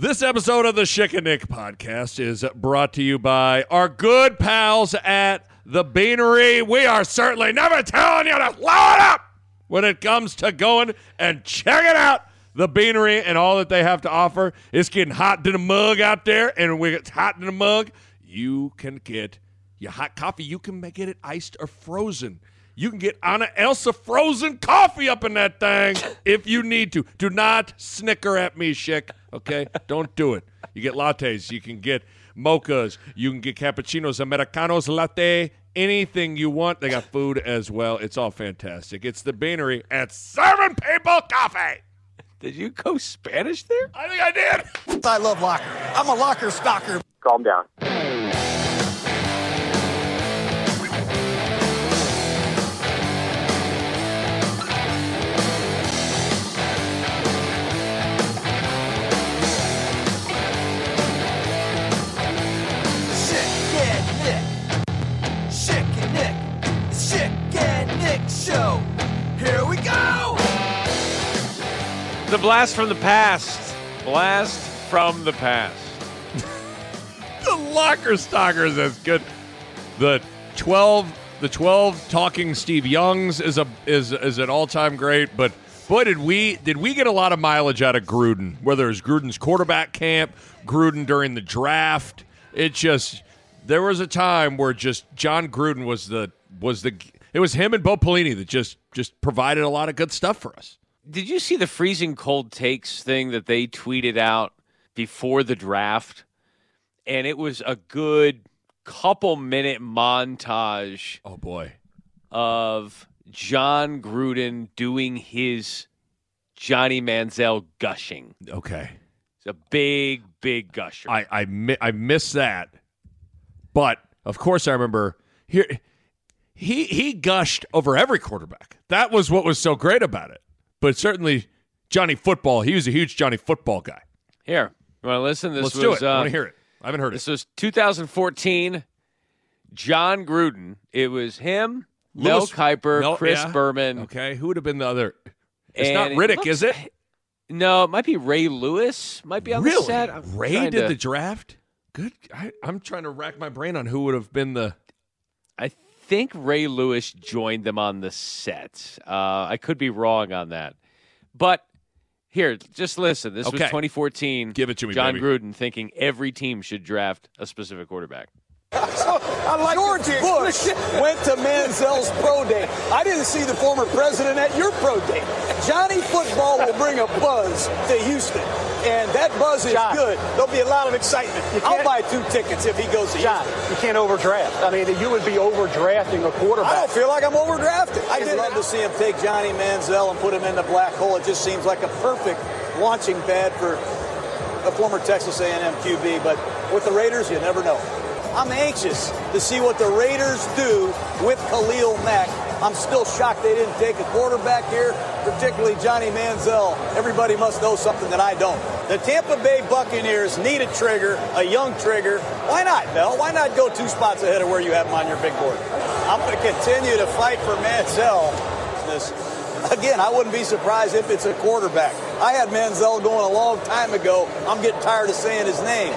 This episode of the Schick and Nick podcast is brought to you by our good pals at the Beanery. We are certainly never telling you to blow it up when it comes to going and checking out the Beanery and all that they have to offer. It's getting hot in the mug out there, and when it's hot in the mug, you can get your hot coffee. You can get it iced or frozen. You can get Anna Elsa frozen coffee up in that thing if you need to. Do not snicker at me, Schick. Okay? Don't do it. You get lattes. You can get mochas. You can get cappuccinos, americanos, latte, anything you want. They got food as well. It's all fantastic. It's the Beanery at serving people coffee. Did you go Spanish there? I think I did. I love locker. I'm a locker stalker. Calm down. Show. Here we go. The blast from the past. Blast from the past. the locker stalker is good. The twelve, the twelve talking Steve Youngs is a is is an all time great. But boy, did we did we get a lot of mileage out of Gruden? Whether it's Gruden's quarterback camp, Gruden during the draft, it just there was a time where just Jon Gruden was the was the it was him and Bo Pelini that just just provided a lot of good stuff for us. Did you see the freezing cold takes thing that they tweeted out before the draft? And it was a good couple minute montage Oh boy, of Jon Gruden doing his Johnny Manziel gushing. okay. It's a big, big gusher. I I mi- I missed that, but of course I remember here. He he gushed over every quarterback. That was what was so great about it. But certainly Johnny Football. He was a huge Johnny Football guy. Here, you want to listen? This Let's was, do it. I uh, want to hear it. I haven't heard This it. This was 2014. Jon Gruden. It was him, Mel Kiper, Mel- Chris yeah. Berman. Okay, who would have been the other? It's and not Riddick, is it? No, it might be Ray Lewis. Might be on Really? the set. I'm Ray did to- the draft. Good. I, I'm trying to rack my brain on who would have been the. I think Ray Lewis joined them on the set. Uh, I could be wrong on that, but here, just listen. This was 2014. Give it to me, John baby. Gruden thinking every team should draft a specific quarterback. I like George Bush went to Manziel's pro day. I didn't see the former president at your pro day. Johnny Football will bring a buzz to Houston, and that buzz is John. good. There'll be a lot of excitement. I'll buy two tickets if he goes to John, Houston. you can't overdraft. I mean, you would be overdrafting a quarterback. I don't feel like I'm overdrafted. I did love to see him take Johnny Manziel and put him in the black hole. It just seems like a perfect launching pad for a former Texas A&M QB. But with the Raiders, you never know. I'm anxious to see what the Raiders do with Khalil Mack. I'm still shocked they didn't take a quarterback here, particularly Johnny Manziel. Everybody must know something that I don't. The Tampa Bay Buccaneers need a trigger, a young trigger. Why not, Mel? Why not go two spots ahead of where you have him on your big board? I'm going to continue to fight for Manziel. This Again, I wouldn't be surprised if it's a quarterback. I had Manziel going a long time ago. I'm getting tired of saying his name.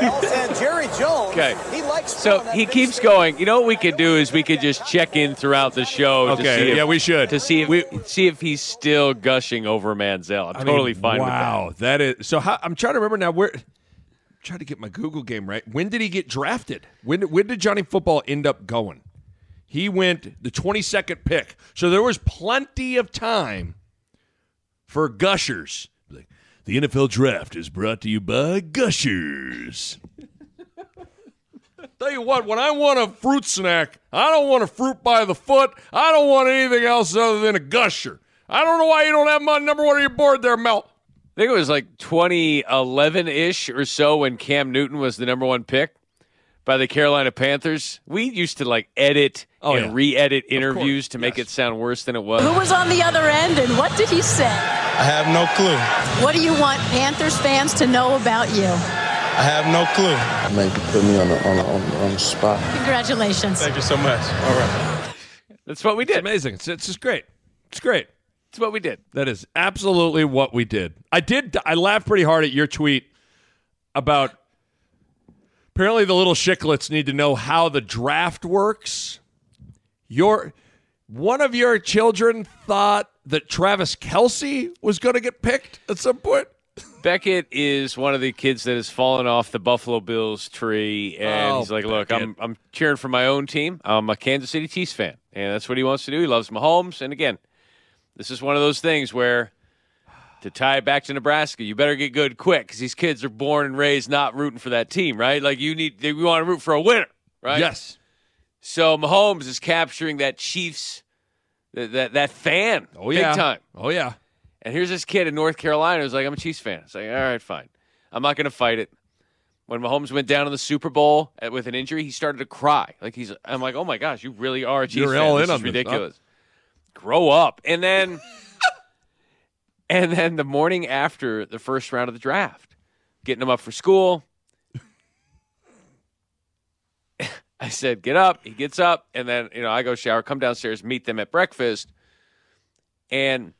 They also and Jerry Jones. Okay. He likes So he keeps stick. going. You know what we could do is we could just check in throughout the show. to Okay, see if, yeah, we should. to see if We- see if he's still gushing over Manziel. I'm I mean, totally fine with that. Wow, that is so. How, I'm trying to remember now. Where trying to get my Google game right. When did he get drafted? When when did Johnny Football end up going? He went the 22nd pick, so there was plenty of time for gushers. Like, the NFL draft is brought to you by Gushers. Tell you what, when I want a fruit snack, I don't want a fruit by the foot. I don't want anything else other than a gusher. I don't know why you don't have my number one on your board there, Mel. I think it was like 2011 ish or so when Cam Newton was the number one pick by the Carolina Panthers. We used to like edit Oh, and yeah. re-edit interviews to make yes. it sound worse than it was. Who was on the other end and what did he say? I have no clue. What do you want Panthers fans to know about you? I have no clue. Maybe put me on the, on the, on the, on the spot. Congratulations. Thank you so much. All right. That's what we It's did. amazing. It's, it's just great. It's great. It's what we did. That is absolutely what we did. I did. I laughed pretty hard at your tweet about apparently the little chicklets need to know how the draft works. Your one of your children thought that Travis Kelce was going to get picked at some point. Beckett is one of the kids that has fallen off the Buffalo Bills tree, and Oh, he's like, "Look, I'm I'm cheering for my own team. I'm a Kansas City Chiefs fan, and that's what he wants to do. He loves Mahomes, and again, this is one of those things where." To tie it back to Nebraska, you better get good quick because these kids are born and raised not rooting for that team, right? Like you need, we want to root for a winner, right? Yes. So Mahomes is capturing that Chiefs, that that, that fan, Oh big yeah. time. Oh yeah. And here's this kid in North Carolina who's like, I'm a Chiefs fan. It's like, all right, fine. I'm not going to fight it. When Mahomes went down in the Super Bowl at- with an injury, he started to cry. Like he's, I'm like, oh my gosh, you really are a Chiefs You're fan. all this in is on this, ridiculous. Grow up. And then, and then the morning after the first round of the draft, getting him up for school. I said, get up. He gets up, and then you know I go shower, come downstairs, meet them at breakfast, and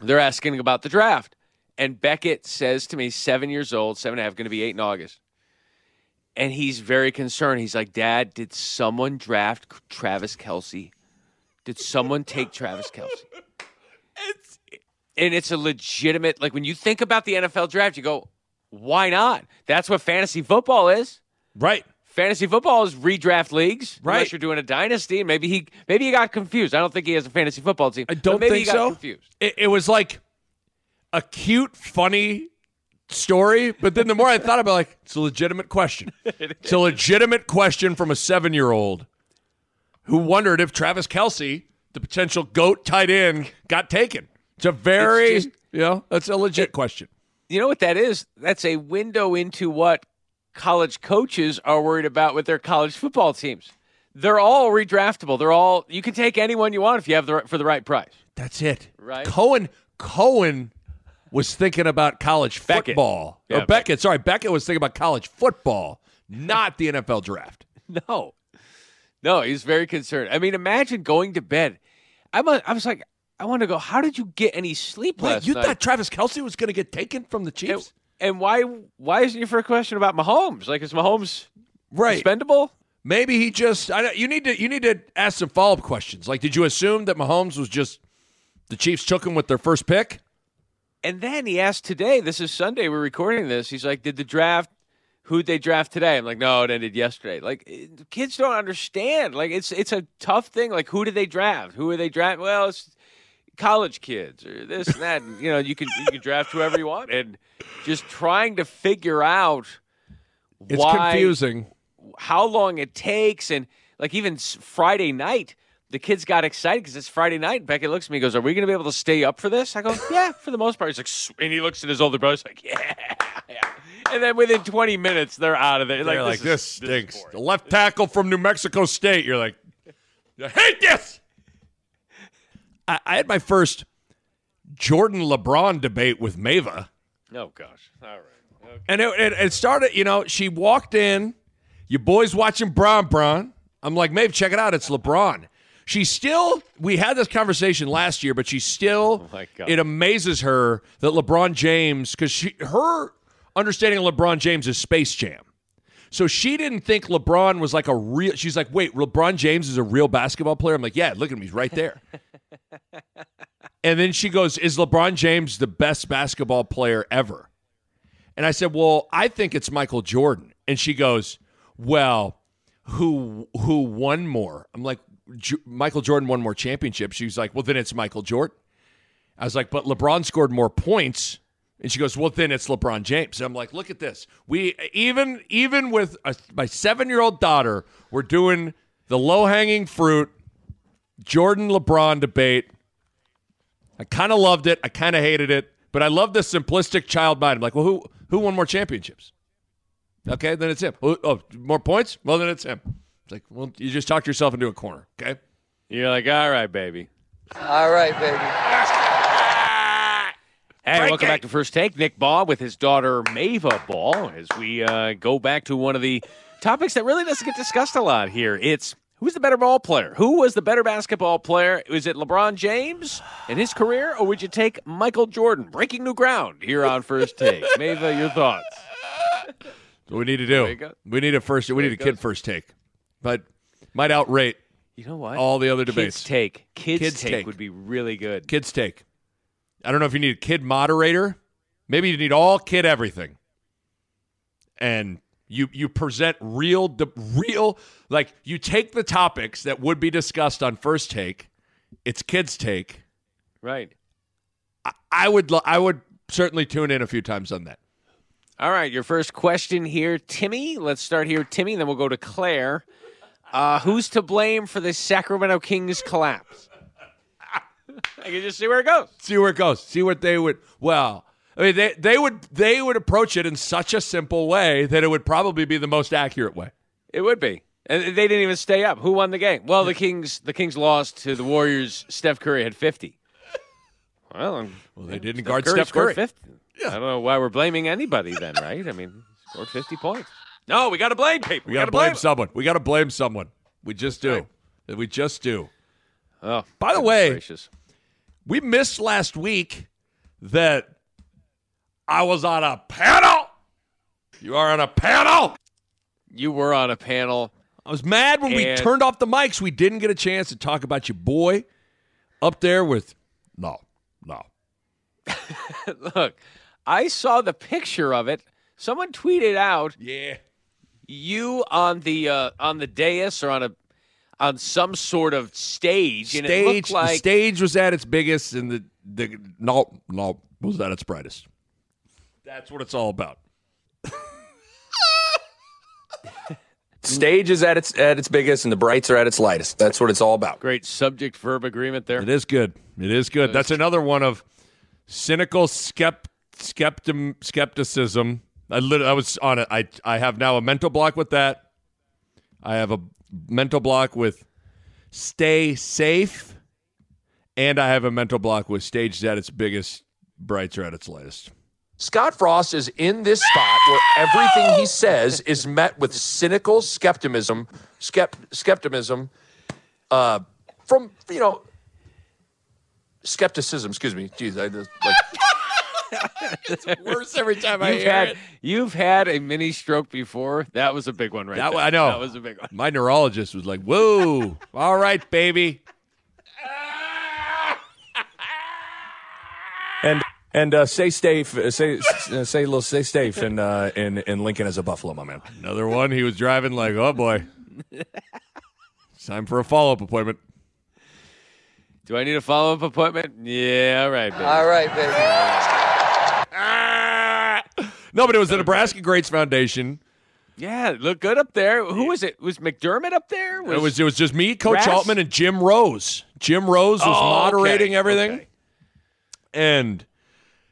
they're asking about the draft. And Beckett says to me, seven years old, seven and a half, going to be eight in August. And he's very concerned. He's like, Dad, did someone draft Travis Kelce? Did someone take Travis Kelce? and it's a legitimate, like when you think about the NFL draft, you go, why not? That's what fantasy football is. Right. Fantasy football is redraft leagues, Right. Unless you're doing a dynasty, maybe he maybe he got confused. I don't think he has a fantasy football team. I don't maybe think he got so. Confused. It, it was like a cute, funny story, but then the more I thought about, it, like, it's a legitimate question. it's a legitimate question from a seven-year-old who wondered if Travis Kelce, the potential goat tight end, got taken. It's a very, It's just- you know, that's a legit question. You know what that is? That's a window into what college coaches are worried about with their college football teams. They're all redraftable. They're all you can take anyone you want if you have the for the right price. That's it. Right. Cohen. Cohen was thinking about college Beckett. football. Yeah, or Beckett. Beckett. Sorry, Beckett was thinking about college football, not the NFL draft. No, no, he's very concerned. I mean, imagine going to bed. I'm a, I was like, I want to go. How did you get any sleep Wait, last you night? thought Travis Kelce was going to get taken from the Chiefs? And why? Why isn't your first question about Mahomes? Like, is Mahomes right. expendable? Maybe he just. I don't, you need to. You need to ask some follow up questions. Like, did you assume that Mahomes was just the Chiefs took him with their first pick? And then he asked today, this is Sunday, we're recording this. He's like, Did the draft, who'd they draft today? I'm like, No, it ended yesterday. Like, kids don't understand. Like, it's it's a tough thing. Like, who did they draft? Who are they draft? Well, it's college kids or this and that. And, you know, you can, you can draft whoever you want. And just trying to figure out It's why, confusing. how long it takes. And like, even Friday night, the kids got excited because it's Friday night. Beckett looks at me and goes, Are we going to be able to stay up for this? I go, Yeah, for the most part. He's like, and he looks at his older brother. He's like, Yeah. yeah. And then within 20 minutes, they're out of there. They're like, is- this is stinks. boring." the left tackle from New Mexico State. You're like, I hate this. I, I had my first Jordan LeBron debate with Mava. Oh, gosh. All right. Okay. And it, it, it started, you know, she walked in, you boys watching Bron Bron. I'm like, Mave, check it out. It's LeBron. She still, we had this conversation last year, but she still, Oh my God. it amazes her that LeBron James, because she, her understanding of LeBron James is Space Jam. So she didn't think LeBron was like a real, she's like, wait, LeBron James is a real basketball player? I'm like, yeah, look at him. He's right there. and then she goes, is LeBron James the best basketball player ever? And I said, "Well, I think it's Michael Jordan." And she goes, "Well, who who won more?" I'm like, "Michael Jordan won more championships." She was like, "Well, then it's Michael Jordan." I was like, "But LeBron scored more points." And she goes, "Well, then it's LeBron James." I'm like, "Look at this. We even even with a, my 7-year-old daughter, we're doing the low-hanging fruit Jordan LeBron debate. I kind of loved it. I kind of hated it, but I love the simplistic child mind. I'm like, well, who who won more championships? Okay, then it's him. Oh, oh, more points? Well, then it's him. It's like, well, you just talked yourself into a corner. Okay. You're like, All right, baby. All right, baby. Hey, Break welcome it. back to First Take. Nick Bahe with his daughter Mava Ball as we uh, go back to one of the topics that really doesn't get discussed a lot here. It's who's the better ball player? Who was the better basketball player? Was it LeBron James in his career, or would you take Michael Jordan? Breaking new ground here on First Take. Mava, your thoughts? what we need to do. We need a first. We need a kid first take, but might outrate You know what? all the other debates. Kids take. Kids, Kids take, take. would be really good. Kids take. I don't know if you need a kid moderator. Maybe you need all kid everything. And you you present real the real like you take the topics that would be discussed on first take. It's kids take. Right. I would lo- I would certainly tune in a few times on that. All right, your first question here, Timmy. Let's start here, Timmy, then we'll go to Claire. Uh, who's to blame for the Sacramento Kings collapse? I can just see where it goes. See where it goes. See what they would. Well, I mean, they they would they would approach it in such a simple way that it would probably be the most accurate way. It would be. And they didn't even stay up. Who won the game? Well, the Kings the Kings lost to the Warriors. Steph Curry had 50. Well, um, Well, they didn't Steph guard Curry Steph scored Curry. 50. I don't know why we're blaming anybody then, right? I mean, scored 50 points. No, we got to blame people. We got to blame someone. We got to blame someone. We just do. We just do. Oh, By the way- gracious. We missed last week that I was on a panel. You are on a panel. you were on a panel. I was mad when we turned off the mics. We didn't get a chance to talk about your boy up there with no, no. Look, I saw the picture of it. Someone tweeted out Yeah. you on the uh, on the dais or on a on some sort of stage, and it Stage. looked the stage was at its biggest, and the the no, no was at its brightest. That's what it's all about. Stage is at its at its biggest, and the brights are at its lightest. That's what it's all about. great subject verb agreement there. It is good. It is good. That's another one of cynical skept, skeptim, skepticism. I lit- I was on it. I I have now a mental block with that. I have a mental block with stay safe, and I have a mental block with stage is at its biggest, brights are at its lightest. Scott Frost is in this spot where everything he says is met with cynical skepticism, skept, skepticism, uh, from you know, skepticism. Excuse me. Jeez, I just like. It's worse every time I You've hear had it. you've had a mini stroke before. That was a big one, right That there. I know. that was a big one. My neurologist was like, "Whoa, all right, baby." And and uh, say safe, uh, say uh, say a little say safe in uh, in in Lincoln as a Buffalo, my man. Another one. He was driving like, oh boy. It's time for a follow up appointment. Do I need a follow up appointment? Yeah, all right, baby. All right, baby. No, but it was the Nebraska Greats Foundation. Yeah, look good up there. Who was it? Was McDermott up there? It was it was just me, Coach Grass? Altman, and Jim Rose. Jim Rose was Oh, okay, moderating everything, okay. and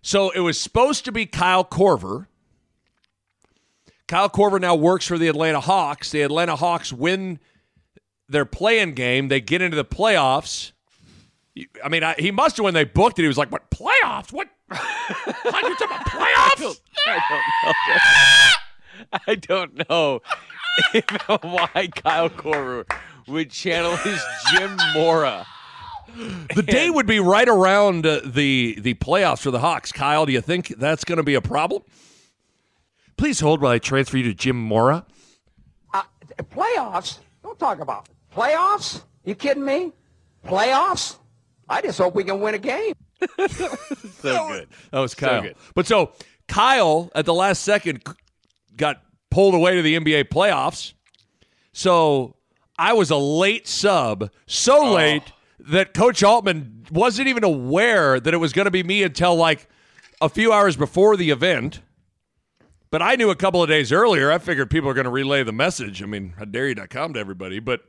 so it was supposed to be Kyle Korver. Kyle Korver now works for the Atlanta Hawks. The Atlanta Hawks win their playing game. They get into the playoffs. I mean, I, he must have when they booked it. He was like, "What playoffs? What? What you talking about playoffs?" I don't know. I don't know if, why Kyle Korver would channel his Jim Mora. The day would be right around uh, the the playoffs for the Hawks. Kyle, do you think that's going to be a problem? Please hold while I transfer you to Jim Mora. Playoffs? Don't talk about it. Playoffs? You kidding me? Playoffs? I just hope we can win a game. So good. That was Kyle. good. But so Kyle at the last second got pulled away to the NBA playoffs. So I was a late sub, so late that Coach Altman wasn't even aware that it was going to be me until like a few hours before the event. But I knew a couple of days earlier. I figured people are going to relay the message. I mean, how dare you.com to come to everybody. But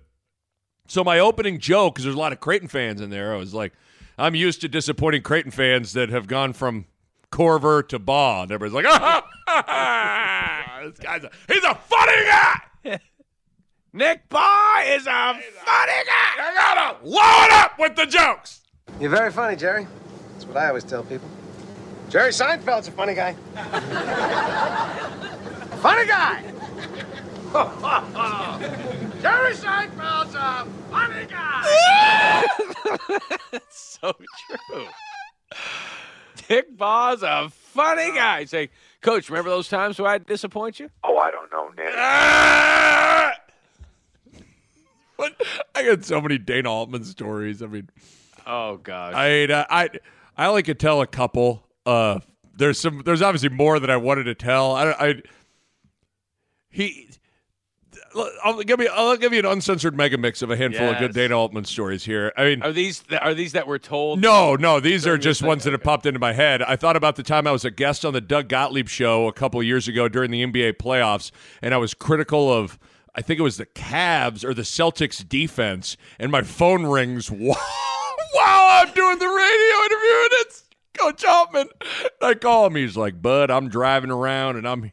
so my opening joke, because there's a lot of Creighton fans in there, I was like, I'm used to disappointing Creighton fans that have gone from Korver to Bahe. And everybody's like, ah, this guy's a, he's a funny guy. Nick Bahe is a funny guy. I gotta load up with the jokes. You're very funny, Jerry. That's what I always tell people. Jerry Seinfeld's a funny guy. funny guy! Jerry Seinfeld's a funny guy! That's so true. Nick Bahe's a funny guy. Say, Coach, remember those times where I disappoint you? Oh, I don't know, Nick. What? I got so many Dana Altman stories. I mean, Oh gosh. I uh, I I only could tell a couple. Uh, there's some. There's obviously more that I wanted to tell. I, I he. I'll give you. I'll give you an uncensored mega mix of a handful of good Yes. Dana Altman stories here. I mean, are these are these that were told? no, no, these are just ones that have popped into my head. I thought about the time I was a guest on the Doug Gottlieb show a couple of years ago during the NBA playoffs, and I was critical of, I think it was the Cavs or the Celtics defense, and my phone rings while, I'm doing the radio interview, and it's Coach Altman. I call him. He's like, Bud, I'm driving around, and I'm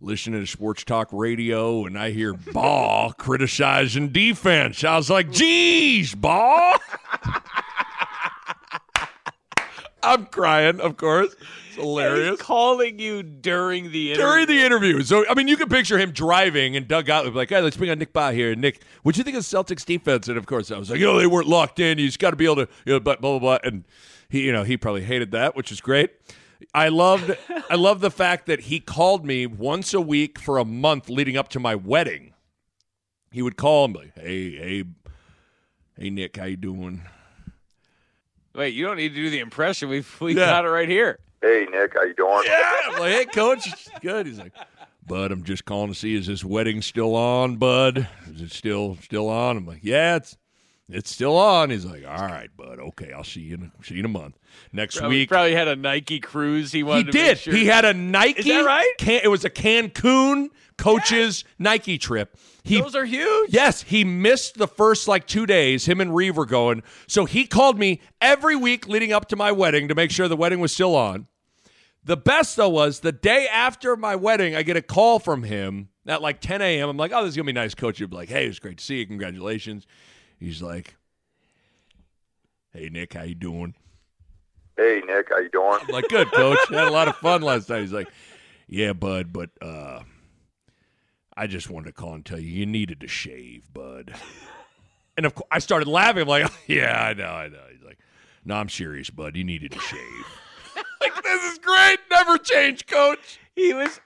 listening to sports talk radio and I hear Ball criticizing defense. I was like, geez, Ball. I'm crying, of course. Hilarious. He's calling you during the interview. During the interview. So, I mean, you can picture him driving and Doug Gottlieb like, hey, let's bring on Nick Bahe here. Nick, what'd you think of Celtics defense? And of course, I was like, "You know, they weren't locked in. You just got to be able to, you know, blah, blah, blah, blah. And he, you know, he probably hated that, which is great. I loved, I love the fact that he called me once a week for a month leading up to my wedding. He would call and be like, hey, hey, hey, Nick, how you doing? Wait, you don't need to do the impression. We've we Yeah. got it right here. Hey, Nick, how you doing? Yeah. I'm like, hey, coach, good. He's like, Bud, I'm just calling to see is this wedding still on, Bud? Is it still still on? I'm like, yeah, it's it's still on. He's like, all right, Bud. Okay, I'll see you in a, see you in a month. Next Probably, week, probably had a Nike cruise. He he wanted. to did. Sure. He had a Nike. Is that right? Can, it was a Cancun coaches Nike trip. He Those are huge. Yes, he missed the first like two days. Him and Reeve were going. So he called me every week leading up to my wedding to make sure the wedding was still on. The best though was the day after my wedding, I get a call from him at like 10 a.m. I'm like, oh, this is gonna be nice, coach. You'd be like, hey, it's great to see you. Congratulations. He's like, hey, Nick, how you doing? Hey, Nick, how you doing? I'm like, good, coach. Had a lot of fun last night. He's like, yeah, bud, but uh, I just wanted to call and tell you you needed to shave, bud. And of course, I started laughing. I'm like, yeah, I know, I know. He's like, no, I'm serious, bud. You needed to shave. like, this is great. Never change, coach. He was.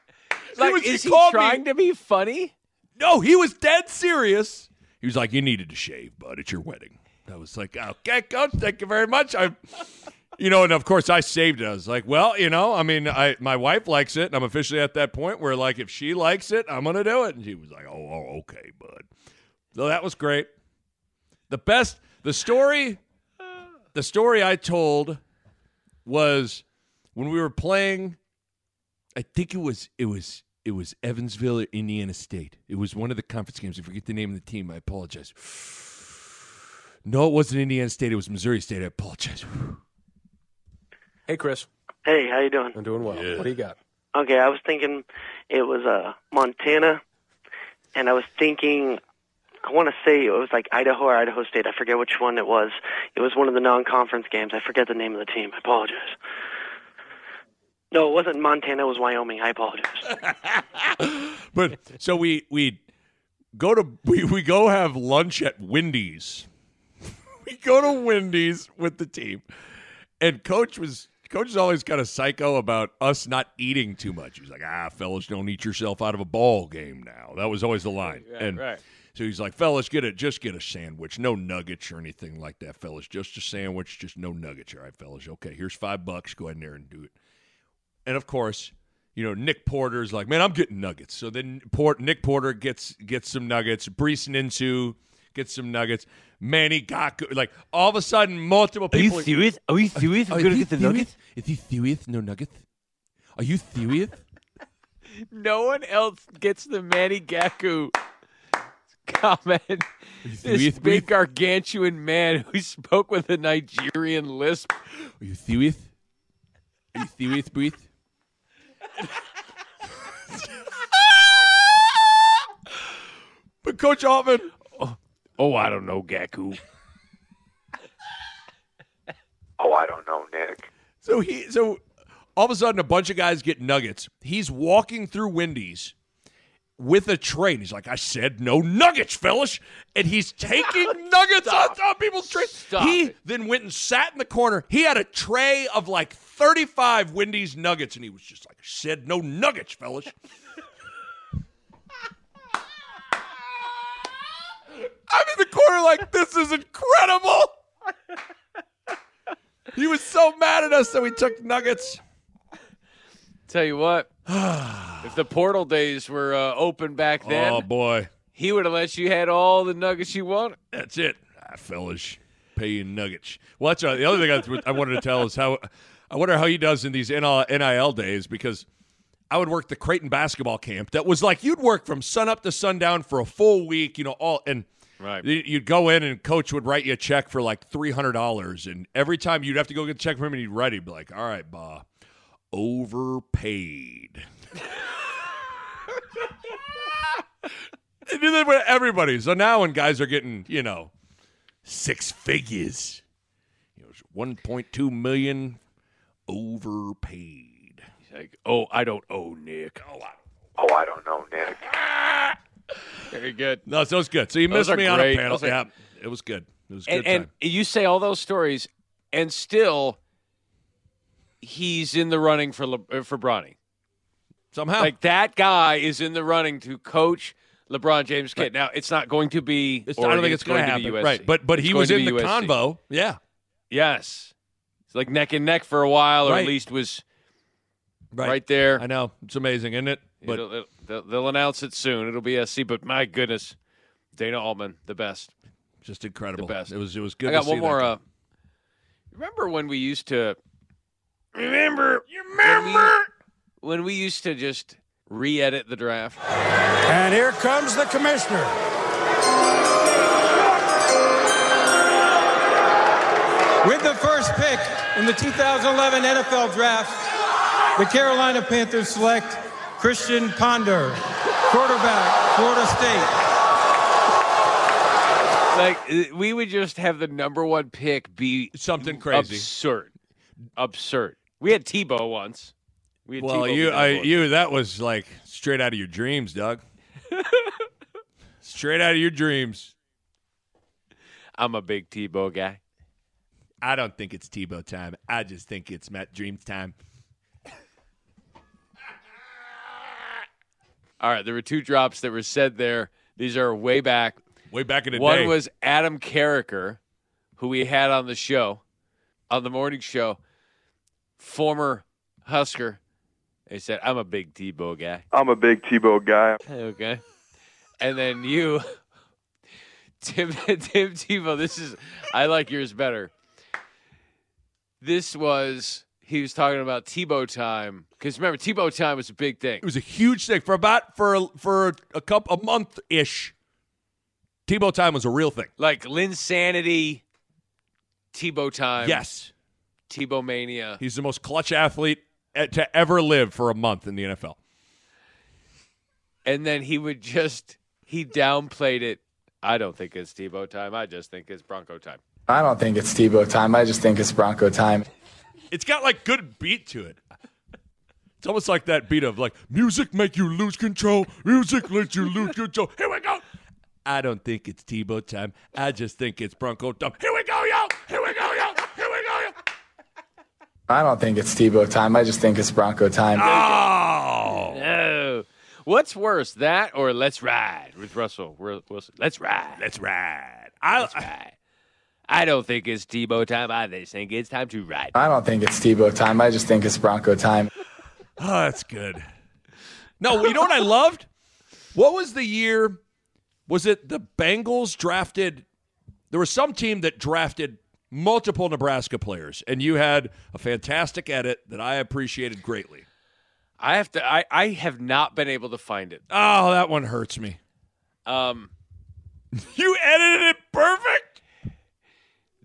Like, was- is he called me- trying to be funny? No, he was dead serious. He was like, "You needed to shave, bud. It's your wedding." I was like, "Okay, coach. Thank you very much." I, you know, and of course, I saved it. I was like, "Well, you know, I mean, I my wife likes it, and I'm officially at that point where, like, if she likes it, I'm gonna do it." And she was like, "Oh, oh okay, bud." So that was great. The best, the story, the story I told was when we were playing. I think it was it was it was Evansville or Indiana State. It was one of the conference games. I forget the name of the team. I apologize. No, it wasn't Indiana State. It was Missouri State. I apologize. Hey, Chris. Hey, how you doing? I'm doing well. What do you got? Okay, I was thinking it was uh Montana, and I was thinking I want to say it was like Idaho or Idaho State. I forget which one it was. It was one of the non-conference games. I forget the name of the team. I apologize. No, it wasn't Montana. It was Wyoming. I apologize. But so we we go to we, we go have lunch at Wendy's. we go to Wendy's with the team, and coach was coach is always kind of psycho about us not eating too much. He's like, ah, fellas, don't eat yourself out of a ball game now. That was always the line. Right, and right. so he's like, fellas, get it, just get a sandwich, no nuggets or anything like that, fellas. Just a sandwich, just no nuggets. All right, fellas. Okay, here's five bucks. Go ahead in there and do it. And of course, you know, Nick Porter's like, man, I'm getting nuggets. So then Port, Nick Porter gets gets some nuggets. Brees Ninsu gets some nuggets. Manny Gaku, like all of a sudden, multiple people. Are you serious? Are you serious? Are you serious? Nuggets. Is he serious? No nuggets? Are you serious? No one else gets the Manny Gaku comment. This serious, big gargantuan man who spoke with a Nigerian lisp. Are you serious? Are you serious, Brees? Coach Altman, oh, oh, I don't know, Gaku. Oh, I don't know, Nick. So he so all of a sudden a bunch of guys get nuggets. He's walking through Wendy's with a tray. And he's like, I said no nuggets, fellas. And he's taking nuggets on top of people's trays. Stop he it. then went and sat in the corner. He had a tray of like 35 Wendy's nuggets. And he was just like, I said no nuggets, fellas. I'm in the corner like, this is incredible. he was so mad at us that we took nuggets. Tell you what, if the portal days were uh, open back then, Oh, boy. he would have let you had all the nuggets you wanted. That's it. Ah, fellas, pay you nuggets. Well, that's uh, the other thing I, I wanted to tell is how I wonder how he does in these NIL, NIL days because I would work the Creighton basketball camp that was like you'd work from sun up to sundown for a full week, you know, all and Right. you'd go in and coach would write you a check for like three hundred dollars, and every time you'd have to go get a check from him, and he'd write, he'd be like, "All right, bah, overpaid." and do that with everybody. So now when guys are getting, you know, six figures, you know, one point two million overpaid. He's like, oh, I don't owe Nick. Oh, I- Oh, I don't know, Nick. Ah! Very good. no, so it was good. So you Those missed are me on a panel. Those are- Yeah, it was good. It was a And, good and time. you say all those stories, and still, he's in the running for Le- uh, for Bronny. Somehow, Like that guy is in the running to coach LeBron James' kid. Now it's not going to be. It's- I don't think it's going to to happen, right? But but It's he was in the USC. convo. Yeah, Yes, it's like neck and neck for a while, or Right. at least was right, right, there. I know it's amazing, isn't it? But It'll- it'll- they'll, they'll announce it soon. It'll be SC. But my goodness, Dana Altman, the best. just incredible. The best. It was it was good. I got to see one more. Uh, remember when we used to? Remember? You remember when we used to just re-edit the draft? And here comes the commissioner. With the first pick in the 2011 NFL Draft, the Carolina Panthers select Christian Ponder, quarterback, Florida State. Like we would just have the number one pick be something crazy. absurd, absurd. We had Tebow once. We had Well, Tebow you, I, one. you, that was like straight out of your dreams, Doug. straight out of your dreams. I'm a big Tebow guy. I don't think it's Tebow time. I just think it's Matt Dreams time. All right, there were two drops that were said there. These are way back. Way back in the One day. One was Adam Carriker, who we had on the show, on the morning show, former Husker. He said, I'm a big Tebow guy. I'm a big Tebow guy. Okay. And then you, Tim, Tim Tebow, this is, I like yours better. This was, he was talking about Tebow time. Because remember, Tebow time was a big thing. It was a huge thing for about for for a couple a month ish. Tebow time was a real thing. Like Linsanity, Tebow time. Yes, Tebow mania. he's the most clutch athlete to ever live for a month in the NFL. and then he would just he downplayed it. I don't think it's Tebow time. I just think it's Bronco time. I don't think it's Tebow time. I just think it's Bronco time. It's got like good beat to it. It's almost like that beat of like music make you lose control. Music lets you lose control. Here we go. I don't think it's Tebow time. I just think it's Bronco time. Here we go, yo. Here we go, yo. Here we go, yo. I don't think it's Tebow time. I just think it's Bronco time. Oh. No. What's worse, that or Let's Ride with Russell Wilson? Let's ride. Let's ride. I, Let's ride. I don't think it's Tebow time. I just think it's time to ride. I don't think it's Tebow time. I just think it's Bronco time. Oh, that's good. No, you know what I loved? What was the year? Was it the Bengals drafted? There was some team that drafted multiple Nebraska players, and you had a fantastic edit that I appreciated greatly. I have to. I, I have not been able to find it. Oh, that one hurts me. Um, You edited it perfect.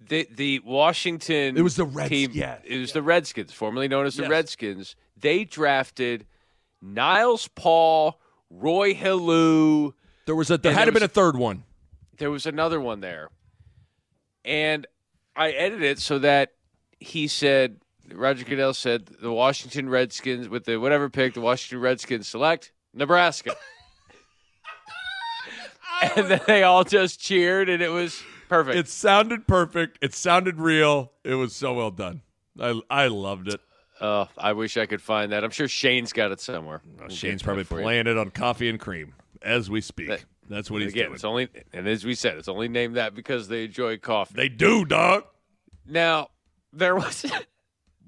The the Washington. It was the Reds- team. yeah, it was the Redskins, formerly known as the Yes. Redskins. They drafted Niles Paul, Roy Helu. There was a. There had to there been a third one. there was another one there. And I edited it so that he said, Roger Goodell said, the Washington Redskins, with the whatever pick, the Washington Redskins select Nebraska. and then they all just cheered, and it was perfect. It sounded perfect. It sounded real. It was so well done. I I loved it. Oh, I wish I could find that. I'm sure Shane's got it somewhere. We'll Shane's probably that for you. playing it on coffee and cream as we speak. That- That's what he's Again, doing. it's only, and as we said, it's only named that because they enjoy coffee. They do, dog. Now, there was.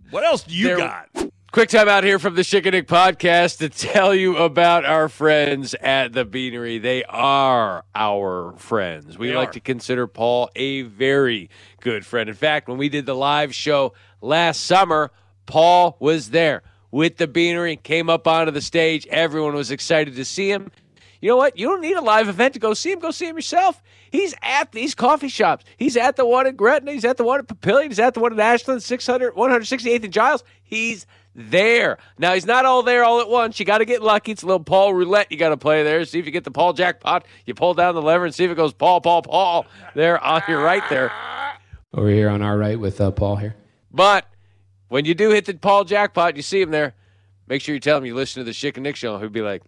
What else do you There- got? Quick time out here from the Schick and Nick podcast to tell you about our friends at the Beanery. They are our friends. We They like are. to consider Paul a very good friend. In fact, when we did the live show last summer, Paul was there with the Beanery, came up onto the stage. Everyone was excited to see him. You know what? You don't need a live event to go see him. Go see him yourself. He's at these coffee shops. He's at the one in Gretna. He's at the one at Papillion. He's at the one in Ashland, 600, 168th and Giles. He's there. Now, he's not all there all at once. You got to get lucky. It's a little Paul roulette you got to play there. See if you get the Paul jackpot. You pull down the lever and see if it goes Paul, Paul, Paul there on your right there. Over here on our right with uh, Paul here. But when you do hit the Paul jackpot, you see him there. Make sure you tell him you listen to the Schick and Nick show. He'll be like,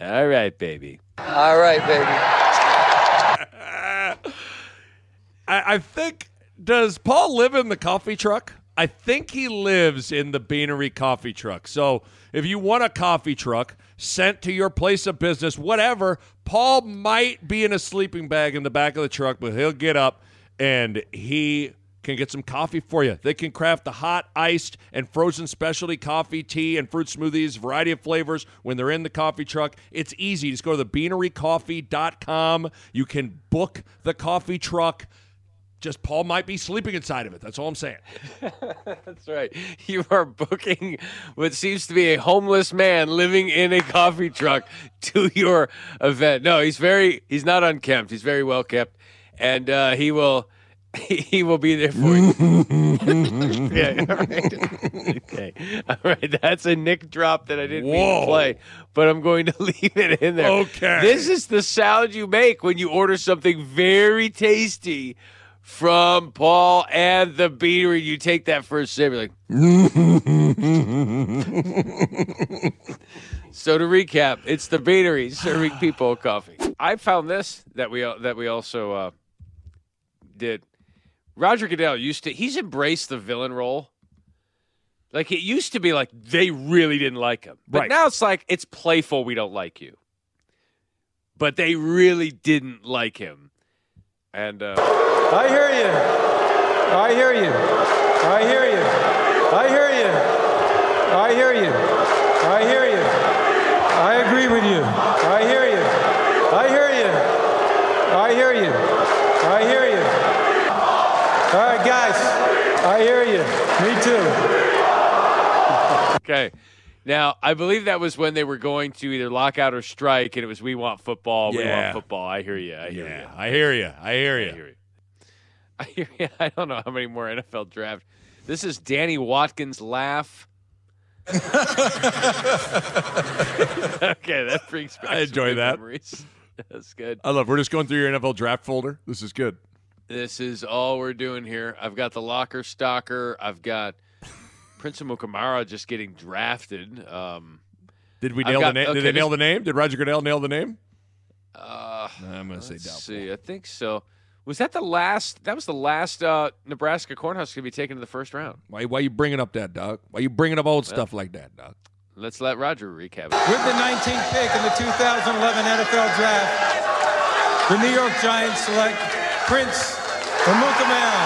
all right, baby. All right, baby. I, I think does Paul live in the coffee truck? I think he lives in the Beanery coffee truck. So if you want a coffee truck sent to your place of business, whatever, Paul might be in a sleeping bag in the back of the truck, but he'll get up and he can get some coffee for you. They can craft the hot, iced, and frozen specialty coffee, tea, and fruit smoothies, variety of flavors when they're in the coffee truck. It's easy. Just go to thebeanerycoffee.com. You can book the coffee truck. Just Paul might be sleeping inside of it. That's all I'm saying. That's right. You are booking what seems to be a homeless man living in a coffee truck to your event. No, he's very he's not unkempt. He's very well kept. And uh, he will he will be there for you. yeah, all right. okay. All right. That's a Nick drop that I didn't mean to play, but I'm going to leave it in there. Okay. This is the sound you make when you order something very tasty from Paul and the Beanery. You take that first sip, you're like, so to recap, it's the Beanery serving people coffee. I found this that we that we also uh, did. Roger Goodell used to he's embraced the villain role. Like it used to be like they really didn't like him. But Right. now it's like it's playful we don't like you. But they really didn't like him. And uh I hear you. I hear you. I hear you. I hear you. I hear you. I hear you. I agree with you. I hear you. I hear you. I hear you. I hear you. All right, guys. I hear you. Me too. Okay. Now, I believe that was when they were going to either lockout or strike, and it was "We want football, we Yeah. want football." I hear you. I hear Yeah, you. I hear you. I hear you. I hear you. I hear you. I don't know how many more NFL draft. This is Danny Watkins' laugh. okay, that brings back. I some enjoy good that. Memories. That's good. I love. We're just going through your NFL draft folder. This is good. This is all we're doing here. I've got the locker stalker. I've got Prince Amukamara just getting drafted. Um, Did we nail got- the name? okay, Did they nail the name? Did Roger Goodell nail the name? Uh, I'm gonna say let's doubtful. see. I think so. Was that the last? That was the last uh, Nebraska Cornhusker to be taken to the first round. Why? Why you bringing up that, dog? Why you bringing up old stuff like that, dog? Let's let Roger recap it. With the 19th pick in the 2011 NFL Draft, the New York Giants select Prince Amukamara,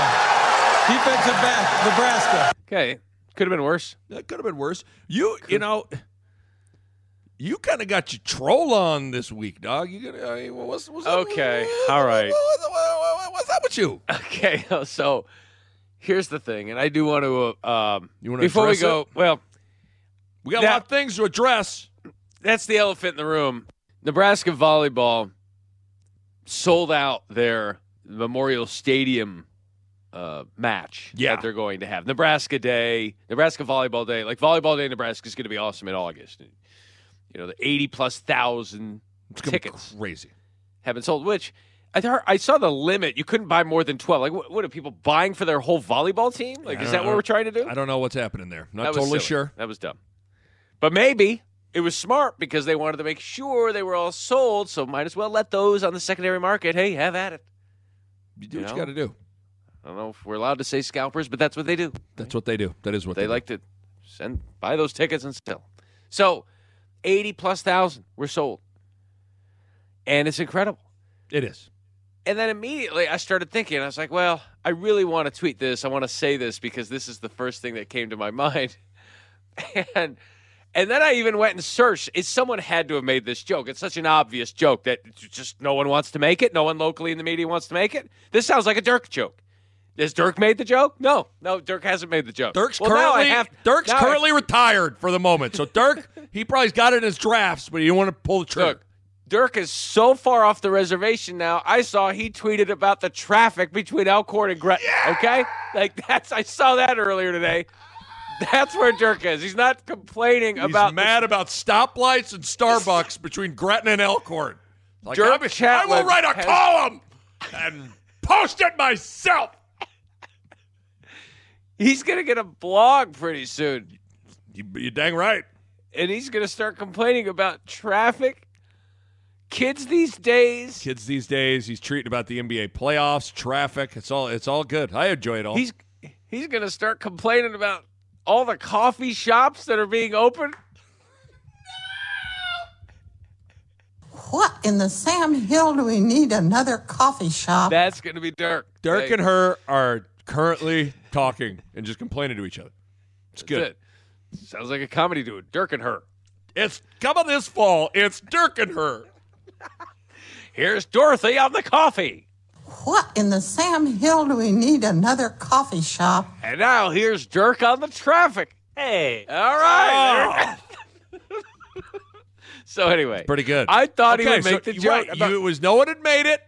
defensive back, Nebraska. Okay, could have been worse. That could have been worse. You, you know, you kind of got your troll on this week, dog. You got I mean, what's what's up? Okay, all right. What- what- what- What's up with you? Okay, so here's the thing, and I do want to. Um, You wanna before we go? it? Well, We got a lot of things to address. that's the elephant in the room. Nebraska volleyball sold out their Memorial Stadium uh, match Yeah. that they're going to have. Nebraska Day, Nebraska Volleyball Day. Like Volleyball Day in Nebraska is going to be awesome in August. You know, the 80 plus thousand It's gonna be tickets crazy. have been sold, which I, heard, I saw the limit. You couldn't buy more than 12. Like, what, what are people buying for their whole volleyball team? Like, I is that what we're trying to do? I don't know what's happening there. Not totally silly. sure. That was dumb. But maybe, it was smart because they wanted to make sure they were all sold. So might as well let those on the secondary market. Hey, have at it. You do You what know? you got to do. I don't know if we're allowed to say scalpers, but that's what they do. That's what they do. That is what they, do. They like to send buy those tickets and sell. So, eighty plus thousand were sold, and it's incredible. It is. And then immediately I started thinking, I was like, well, I really want to tweet this. I want to say this because this is the first thing that came to my mind. and and then I even went and searched. Is someone had to have made this joke? It's such an obvious joke that just no one wants to make it. No one locally in the media wants to make it. This sounds like a Dirk joke. Has Dirk made the joke? No, no, Dirk hasn't made the joke. Dirk's Well, currently have- Dirk's now I- retired for the moment. So Dirk, he probably's got it in his drafts, but he don't want to pull the trigger. Dirk is so far off the reservation now. I saw he tweeted about the traffic between Elkhorn and Gretna. Okay, like that's I saw that earlier today. That's where Dirk is. He's not complaining He's about the- mad about stoplights and Starbucks between Gretna and Elkhorn. Like, Dirk I, I will write a has- column and post it myself. He's gonna get a blog pretty soon, You, you dang right. and he's gonna start complaining about traffic. Kids these days, Kids these days, he's treating about the NBA playoffs, traffic. It's all it's all good. I enjoy it all. he's he's gonna start complaining about all the coffee shops that are being opened. What in the Sam Hill do we need another coffee shop? That's gonna be Dirk. Dirk Like, and her are currently talking and just complaining to each other. It's that's good. it. Sounds like a comedy dude. Dirk and her. It's coming this fall. It's Dirk and her. Here's Dorothy on the coffee. What in the Sam Hill do we need another coffee shop? And now here's Dirk on the traffic. Hey. All right. Oh. so anyway. Pretty good. I thought he would so make the joke. right. about- it was no one had made it.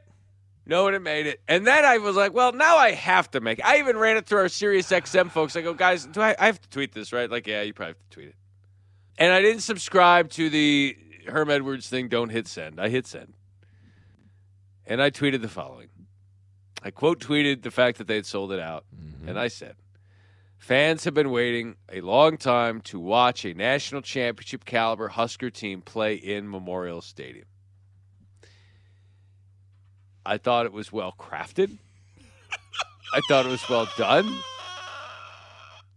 No one had made it. And then I was like, well, now I have to make it. I even ran it through our Sirius XM folks. I go, guys, do I, I have to tweet this, right? Like, yeah, you probably have to tweet it. And I didn't subscribe to the Herm Edwards thing, don't hit send. I hit send. And I tweeted the following. I quote tweeted the fact that they had sold it out. Mm-hmm. And I said, Fans have been waiting a long time to watch a national championship caliber Husker team play in Memorial Stadium. I thought it was well crafted. I thought it was well done.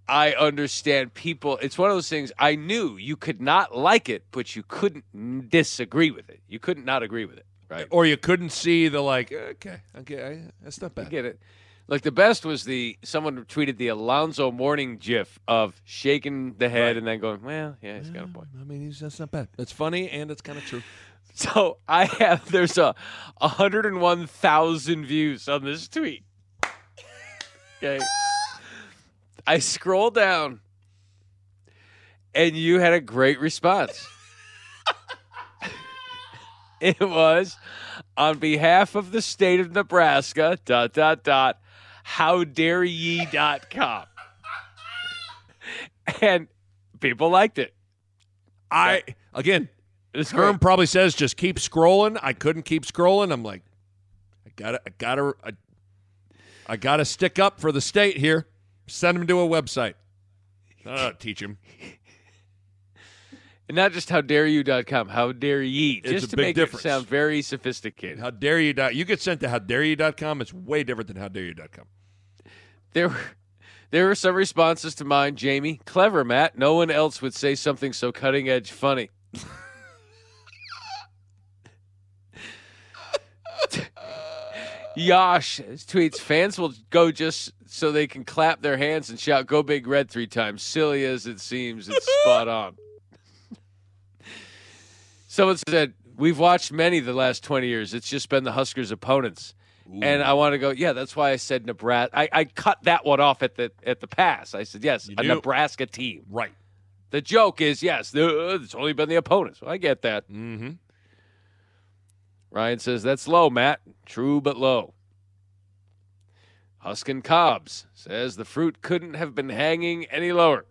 I understand people. It's one of those things I knew you could not like it, but you couldn't disagree with it. You couldn't not agree with it, right? Or you couldn't see the like. Okay, okay, I, that's not bad. I get it. Like the best was the someone tweeted the Alonzo Mourning gif of shaking the head and then going, "Well, yeah, he's got a point." I mean, he's, that's not bad. It's funny and it's kind of true. So I have there's a 101,000 views on this tweet. Okay. I scroll down and you had a great response. it was on behalf of the state of Nebraska, dot, dot, dot, how dare ye dot com. And people liked it. I again, It's Herm great. probably says just keep scrolling. I couldn't keep scrolling. I'm like, I gotta, I gotta, I, I gotta stick up for the state here. Send him to a website. Uh, teach him. And not just how dare you.com, how dare ye. It's just a to big make difference. it sound very sophisticated. How dare you? Dot, you get sent to howdareyou.com. It's way different than howdareyou.com. There were there were some responses to mine, Jamie. Clever, Matt. No one else would say something so cutting edge funny. Yosh tweets fans will go just so they can clap their hands and shout go big red three times. Silly as it seems, it's spot on. Someone said, We've watched many the last 20 years. It's just been the Huskers' opponents. And I want to go, yeah, that's why I said Nebraska. I, I cut that one off at the at the pass. I said, yes, a. Nebraska team. Right. The joke is, yes, it's only been the opponents. Well, I get that. Mm-hmm. Ryan says, that's low, Matt. True, but low. Huskin Cobbs says the fruit couldn't have been hanging any lower.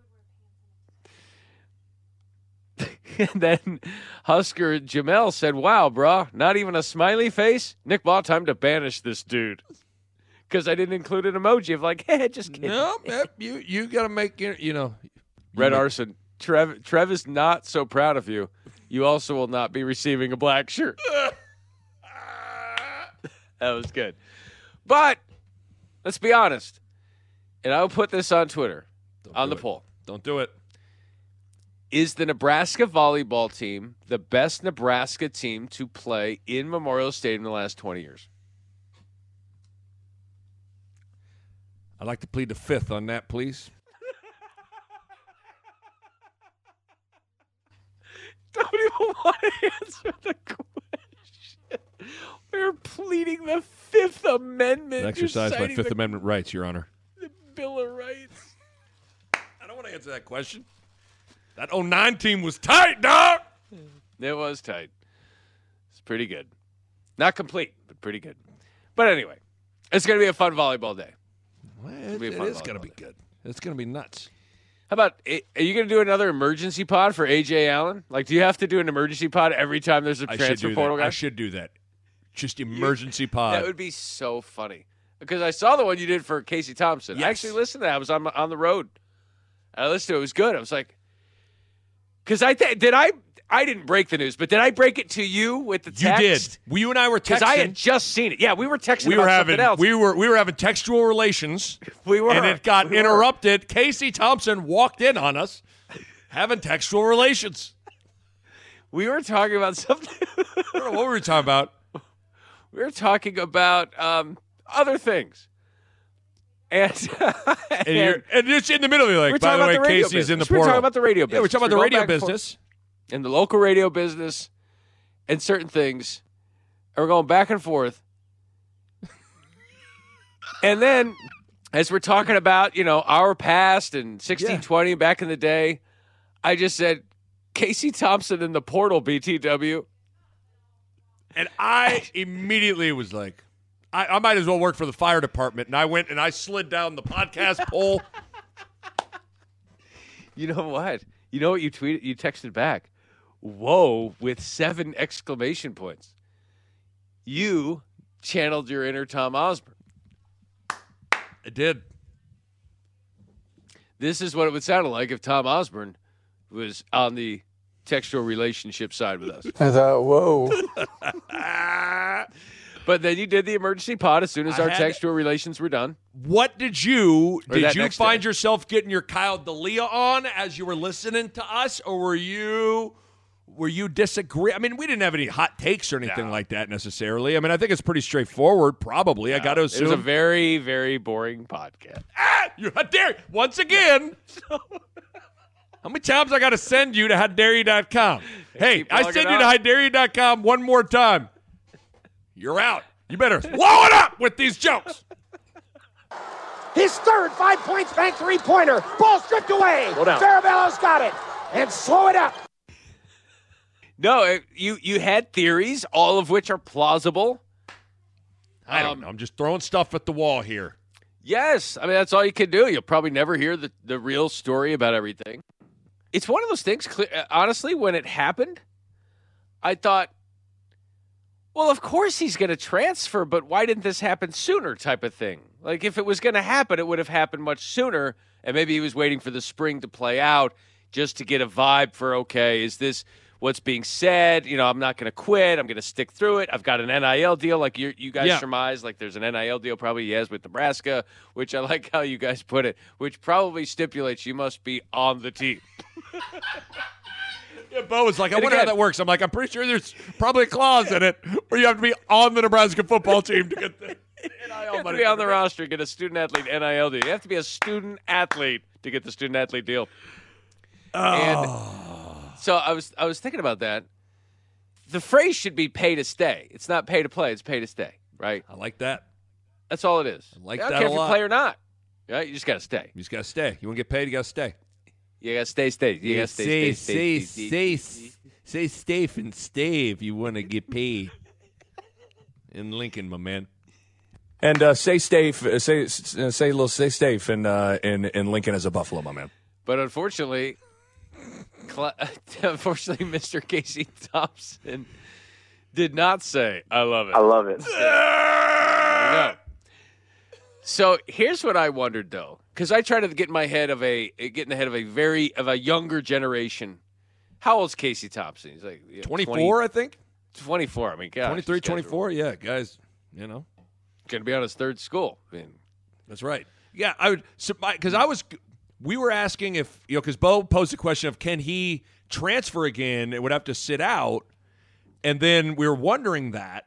and then Husker Jamel said, wow, brah, not even a smiley face? Nick Ball, time to banish this dude. Because I didn't include an emoji of like, hey, just kidding. No, yep, you you got to make your, you know. Red you- Arson Trev, Trev is not so proud of you. You also will not be receiving a black shirt. that was good. But let's be honest. And I'll put this on Twitter on the poll. Don't do it. Is the Nebraska volleyball team the best Nebraska team to play in Memorial Stadium in the last 20 years? I'd like to plead the fifth on that, please. don't even want to answer the question. We're pleading the Fifth Amendment. Exercise my Fifth the Amendment rights, Your Honor. The Bill of Rights. I don't want to answer that question. That 09 team was tight, dog. It was tight. It's pretty good. Not complete, but pretty good. But anyway, it's going to be a fun volleyball day. It, be a it fun is going to volleyball be good. It's going to be nuts. How about are you going to do another emergency pod for AJ Allen? Like, do you have to do an emergency pod every time there's a transfer portal guy? I should do that. Just emergency pod. That would be so funny because I saw the one you did for Casey Thompson. I actually listened to that. I was on on the road. I listened to it. It was good. I was like, because I th- did I I didn't break the news, but did I break it to you with the text? you did. You and I were texting. Because I had just seen it. Yeah, we were texting we about were something having else. we were we were having textual relations. We were. and it got We were. interrupted. Casey Thompson walked in on us having textual relations. we were talking about something. I don't know what were we talking about. We were talking about um, other things. And, And, you're, and it's in the middle. You're like, by the way, the Casey's in the business. We're portal. talking about the radio business. Yeah, business. we're talking about the radio and business. and the local radio business and certain things. And we're going back and forth. and then as we're talking about, you know, our past and 1620 back in the day, I just said Casey Thompson in the portal BTW. And I immediately was like, I, I might as well work for the fire department. And I went and I slid down the podcast pole. You know what? You know what you tweeted you texted back? Whoa with seven exclamation points. You channeled your inner Tom Osborne. I did. This is what it would sound like if Tom Osborne was on the textual relationship side with us. I thought, whoa. but then you did the emergency pod as soon as I our had- textual relations were done. What did you Or did you find day. yourself getting your Kyle Dalia on as you were listening to us, or were you were you disagree? I mean, we didn't have any hot takes or anything like that necessarily. I mean, I think it's pretty straightforward. Probably, I got to assume It assume. was a very, very boring podcast. ah, you how dare once again. How many times I got to send you to howdareyou.com? Hey, I send you to on. howdareyou.com one more time. You're out. You better blow it up with these jokes. His third five points bank three pointer. Ball stripped away. Slow down. Farabella's got it. And slow it up. No, you you had theories, all of which are plausible. I don't Um, know. I'm just throwing stuff at the wall here. Yes, I mean that's all you can do. You'll probably never hear the, the real story about everything. It's one of those things. uh, Honestly, when it happened, I thought, well, of course he's going to transfer, but why didn't this happen sooner? Type of thing. Like if it was going to happen, it would have happened much sooner, and maybe he was waiting for the spring to play out just to get a vibe for okay, is this what's being said? You know, I'm not going to quit. I'm going to stick through it. I've got an NIL deal, like you you guys Yeah. surmise, like there's an NIL deal probably he has with Nebraska, which I like how you guys put it, which probably stipulates you must be on the team. Yeah, Bo was like, I And wonder how that works. I'm like, I'm pretty sure there's probably a clause in it where you have to be on the Nebraska football team to get the NIL You have to money. be on the roster, get a student athlete NIL deal. You have to be a student athlete to get the student athlete deal. And oh. so I was I was thinking about that. The phrase should be pay to stay. It's not pay to play, it's pay to stay, right? I like that. That's all it is. I like I don't that care if you play or not. Right? You just gotta stay. You just got to stay. You want to get paid, you got to stay. You gotta stay, stay. You gotta stay, stay, stay, stay, stay. say Stave and stay if you want to get paid. In Lincoln, my man. And uh, say safe, uh, say uh, say a little say safe in uh, in in Lincoln as a Buffalo, my man. But unfortunately, Cla- unfortunately, Mr. Casey Thompson did not say, "I love it." I love it. No. So here's what I wondered though, because I try to get in my head of a eh, get in the head of a very of a younger generation. How old's Casey Thompson? He's like you know, 24, I think. 24. I mean, gosh, 23, this guy's 24. Yeah, guys, you know. Going to be on his third school. I mean, That's right. Yeah, I would because I was we were asking if you know because Bo posed the question of can he transfer again? It would have to sit out, and then we were wondering that,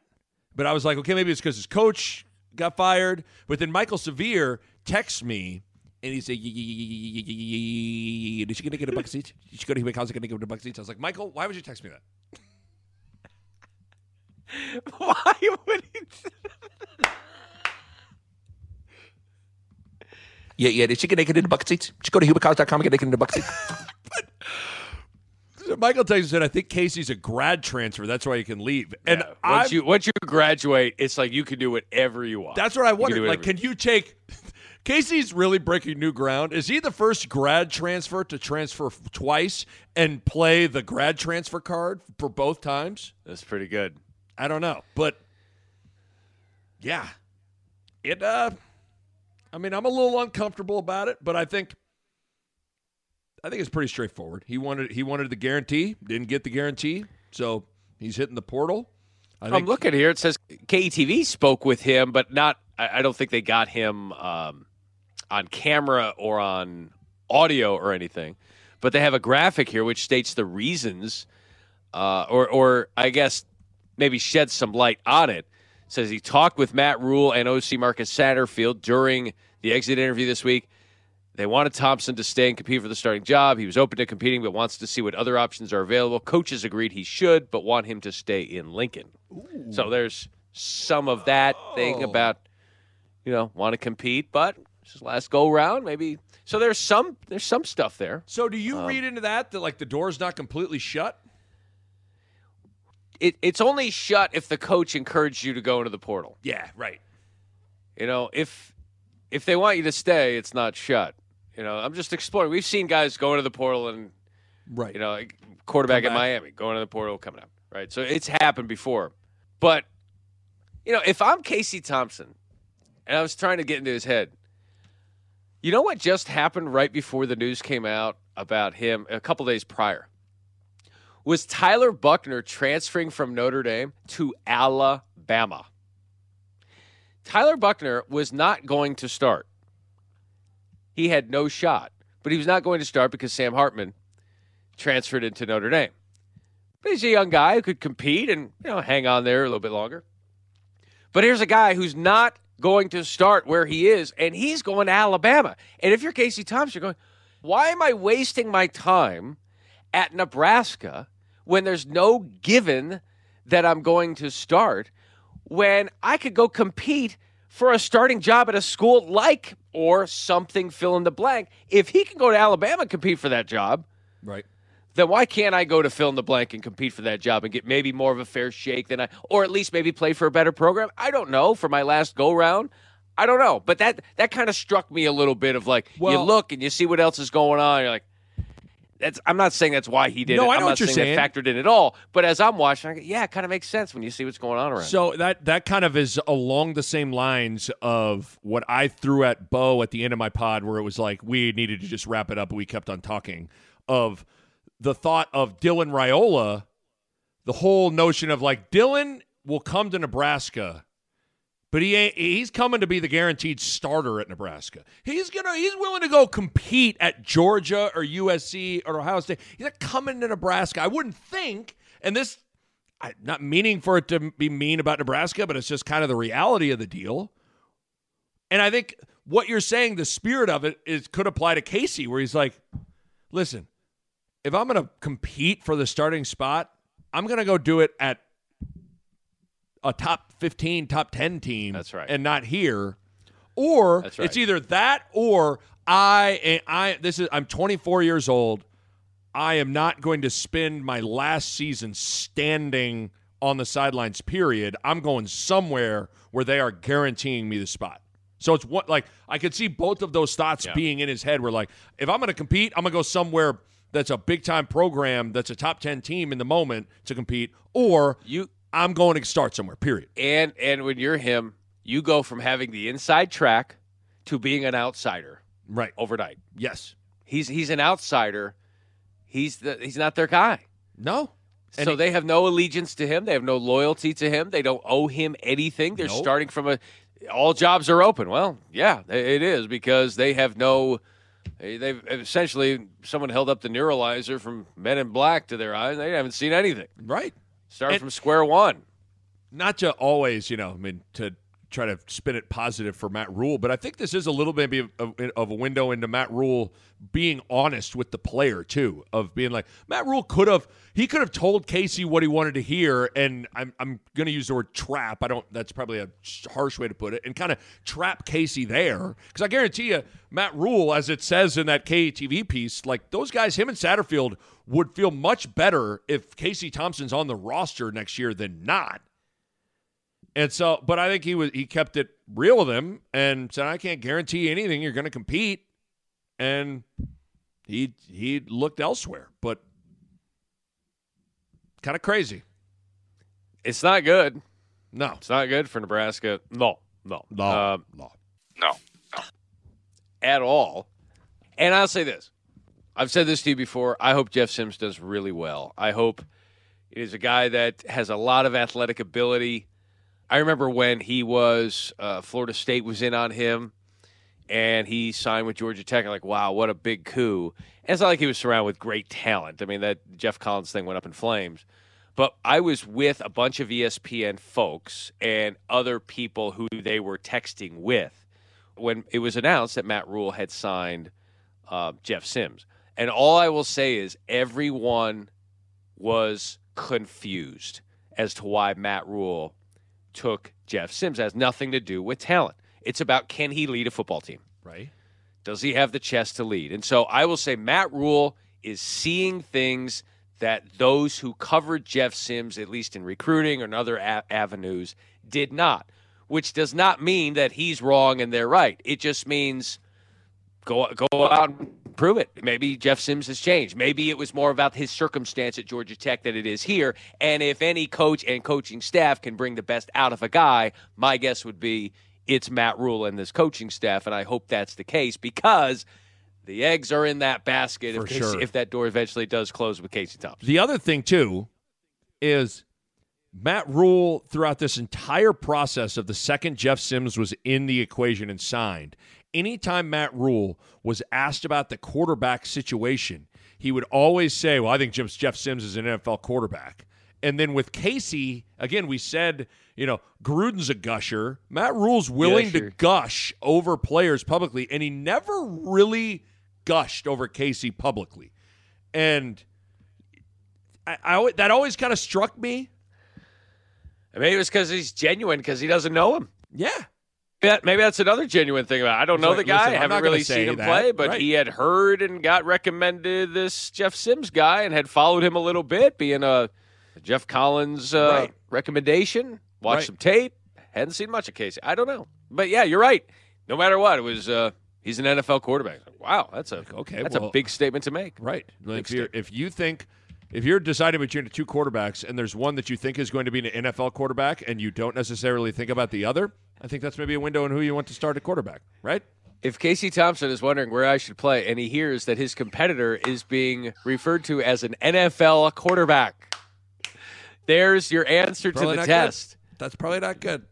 but I was like, okay, maybe it's because his coach got fired. But then Michael Severe texts me. And he said, "Did she gonna get a buck seat? Did she go to Hubert How's gonna get a buck seat?" I was like, "Michael, why would you text me that?" why would he? Yeah, yeah. Did she get naked in the bucket seats? Just go to hubercars.com and get naked in the bucket seats. Michael Texas said, "I think Casey's a grad transfer. That's why he can leave." And once I'm- you once you graduate, it's like you can do whatever you want. That's what I can Like, can you take? Casey's really breaking new ground. Is he the first grad transfer to transfer twice and play the grad transfer card for both times? That's pretty good. I don't know, but yeah, it. uh I mean, I'm a little uncomfortable about it, but I think I think it's pretty straightforward. He wanted he wanted the guarantee, didn't get the guarantee, so he's hitting the portal. I I'm looking here. It says KETV spoke with him, but not. I, I don't think they got him um, on camera or on audio or anything. But they have a graphic here which states the reasons, uh, or or I guess maybe shed some light on it. says he talked with Matt Rhule and OC Marcus Satterfield during the exit interview this week. They wanted Thompson to stay and compete for the starting job. He was open to competing, but wants to see what other options are available. Coaches agreed he should, but want him to stay in Lincoln. So there's some of that thing about, you know, want to compete, but it's his last go round. Maybe so. There's some there's some stuff there. So do you Um, read into that that like the door's not completely shut? It, it's only shut if the coach encouraged you to go into the portal. Yeah, right. You know, if if they want you to stay, it's not shut. You know, I'm just exploring. We've seen guys go into the portal and right. You know, like quarterback in. Miami going into the portal, coming out. Right, so it's happened before. But you know, if I'm Casey Thompson, and I was trying to get into his head, you know what just happened right before the news came out about him a couple days prior was Tyler Buchner transferring from Notre Dame to Alabama. Tyler Buchner was not going to start. He had no shot, but he was not going to start because Sam Hartman transferred into Notre Dame. But he's a young guy who could compete and you know hang on there a little bit longer. But here's a guy who's not going to start where he is, and he's going to Alabama. And if you're Casey Thompson, you're going, why am I wasting my time at Nebraska when there's no given that I'm going to start when I could go compete for a starting job at a school like or something fill in the blank? If he can go to Alabama and compete for that job, Right. then why can't I go to fill in the blank and compete for that job and get maybe more of a fair shake than I, or at least maybe play for a better program? I don't know. For my last go round, I don't know. But that that kind of struck me a little bit of like you look and you see what else is going on. You're like, that's. I'm not saying that's why he did No, it. I I'm know not what you're saying, that factored in at all. But as I'm watching, I go, yeah, it kind of makes sense when you see what's going on around. So that that kind of is along the same lines of what I threw at Bo at the end of my pod, where it was like we needed to just wrap it up, but we kept on talking. Of the thought of Dylan Raiola, the whole notion of like Dylan will come to Nebraska, but he. He's coming to be the guaranteed starter at Nebraska. He's gonna. He's willing to go compete at Georgia or USC or Ohio State. He's not coming to Nebraska. I wouldn't think. And this I, not meaning for it to be mean about Nebraska, but it's just kind of the reality of the deal. And I think what you're saying, the spirit of it, is could apply to Casey, where he's like, "Listen, if I'm to compete for the starting spot, I'm to go do it at a top 15, top 10 team. That's right, and not here. Or right. it's either that or I, I. This is I'm 24 years old. I am not going to spend my last season standing on the sidelines, period. I'm going somewhere where they are guaranteeing me the spot. So it's what like I could see both of those thoughts Yeah. being in his head where like if I'm going to compete, I'm going to go somewhere that's a big time program that's a top 10 team in the moment to compete or you I'm going to start somewhere, period. And and when you're him, you go from having the inside track to being an outsider right overnight. Yes. He's he's an outsider. He's the he's not their guy. No. And so he- they have no allegiance to him. They have no loyalty to him. They don't owe him anything. They're Nope. starting from a all jobs are open. Well, yeah, it is because they have no they- they've essentially someone held up the neuralizer from Men in Black to their eyes. They haven't seen anything. Right. Starting And- from square one. not to always, you know, I mean, to try to spin it positive for Matt Rhule, but I think this is a little maybe of, of a window into Matt Rhule being honest with the player too, of being like Matt Rhule could have he could have told Casey what he wanted to hear, and I'm I'm to use the word trap. I don't. That's probably a harsh way to put it, and kind of trap Casey there because I guarantee you, Matt Rhule, as it says in that KTV piece, like those guys, him and Satterfield would feel much better if Casey Thompson's on the roster next year than not. And so, but I think he was he kept it real with him and said, "I can't guarantee anything. You're going to compete." And he he looked elsewhere, but kind of crazy. It's not good. No, It's not good for Nebraska. No, no, No, Um, no. no, no, at all. And I'll say this: I've said this to you before. I hope Jeff Sims does really well. I hope it is a guy that has a lot of athletic ability. I remember when he was uh, Florida State was in on him, and he signed with Georgia Tech. I'm like, wow, what a big coup! And it's not like he was surrounded with great talent. I mean, that Geoff Collins thing went up in flames. But I was with a bunch of ESPN folks and other people who they were texting with when it was announced that Matt Rhule had signed uh, Jeff Sims. And all I will say is everyone was confused as to why Matt Rhule took Jeff Sims. It has nothing to do with talent. It's about can he lead a football team? Right. Does he have the chest to lead? And so I will say Matt Rhule is seeing things that those who covered Jeff Sims, at least in recruiting or in other a- avenues, did not. Which does not mean that he's wrong and they're right. It just means go go out and prove it. Maybe Jeff Sims has changed. Maybe it was more about his circumstance at Georgia Tech than it is here. And if any coach and coaching staff can bring the best out of a guy, my guess would be it's Matt Rhule and this coaching staff. And I hope that's the case because the eggs are in that basket For if, sure. if that door eventually does close with Casey Thompson. The other thing too is Matt Rhule throughout this entire process of the second Jeff Sims was in the equation and signed. Anytime Matt Rhule was asked about the quarterback situation, he would always say, "Well, I think Jeff, Jeff Sims is an NFL quarterback." And then with Casey, again, we said, you know, Gruden's a gusher. Matt Rhule's willing to gush over players publicly, and he never really gushed over Casey publicly. And I, I that always kind of struck me. Maybe it was because he's genuine because he doesn't know him. Yeah. That, maybe that's another genuine thing about. It. I don't He's know like, the guy. "Listen, I haven't really seen him that." play, but Right. he had heard and got recommended this Jeff Sims guy and had followed him a little bit, being a Geoff Collins uh, Right. recommendation. Watched Right. some tape. Hadn't seen much of Casey. I don't know, but yeah, you're right. No matter what, it was. Uh, he's an NFL quarterback. Wow, that's a okay. That's well- a big statement to make. Right. Like, if, if you think if you're deciding between the two quarterbacks and there's one that you think is going to be an NFL quarterback and you don't necessarily think about the other, I think that's maybe a window in who you want to start at quarterback, right? If Casey Thompson is wondering where I should play and he hears that his competitor is being referred to as an NFL quarterback, there's your answer to Probably the test. good. That's probably not good.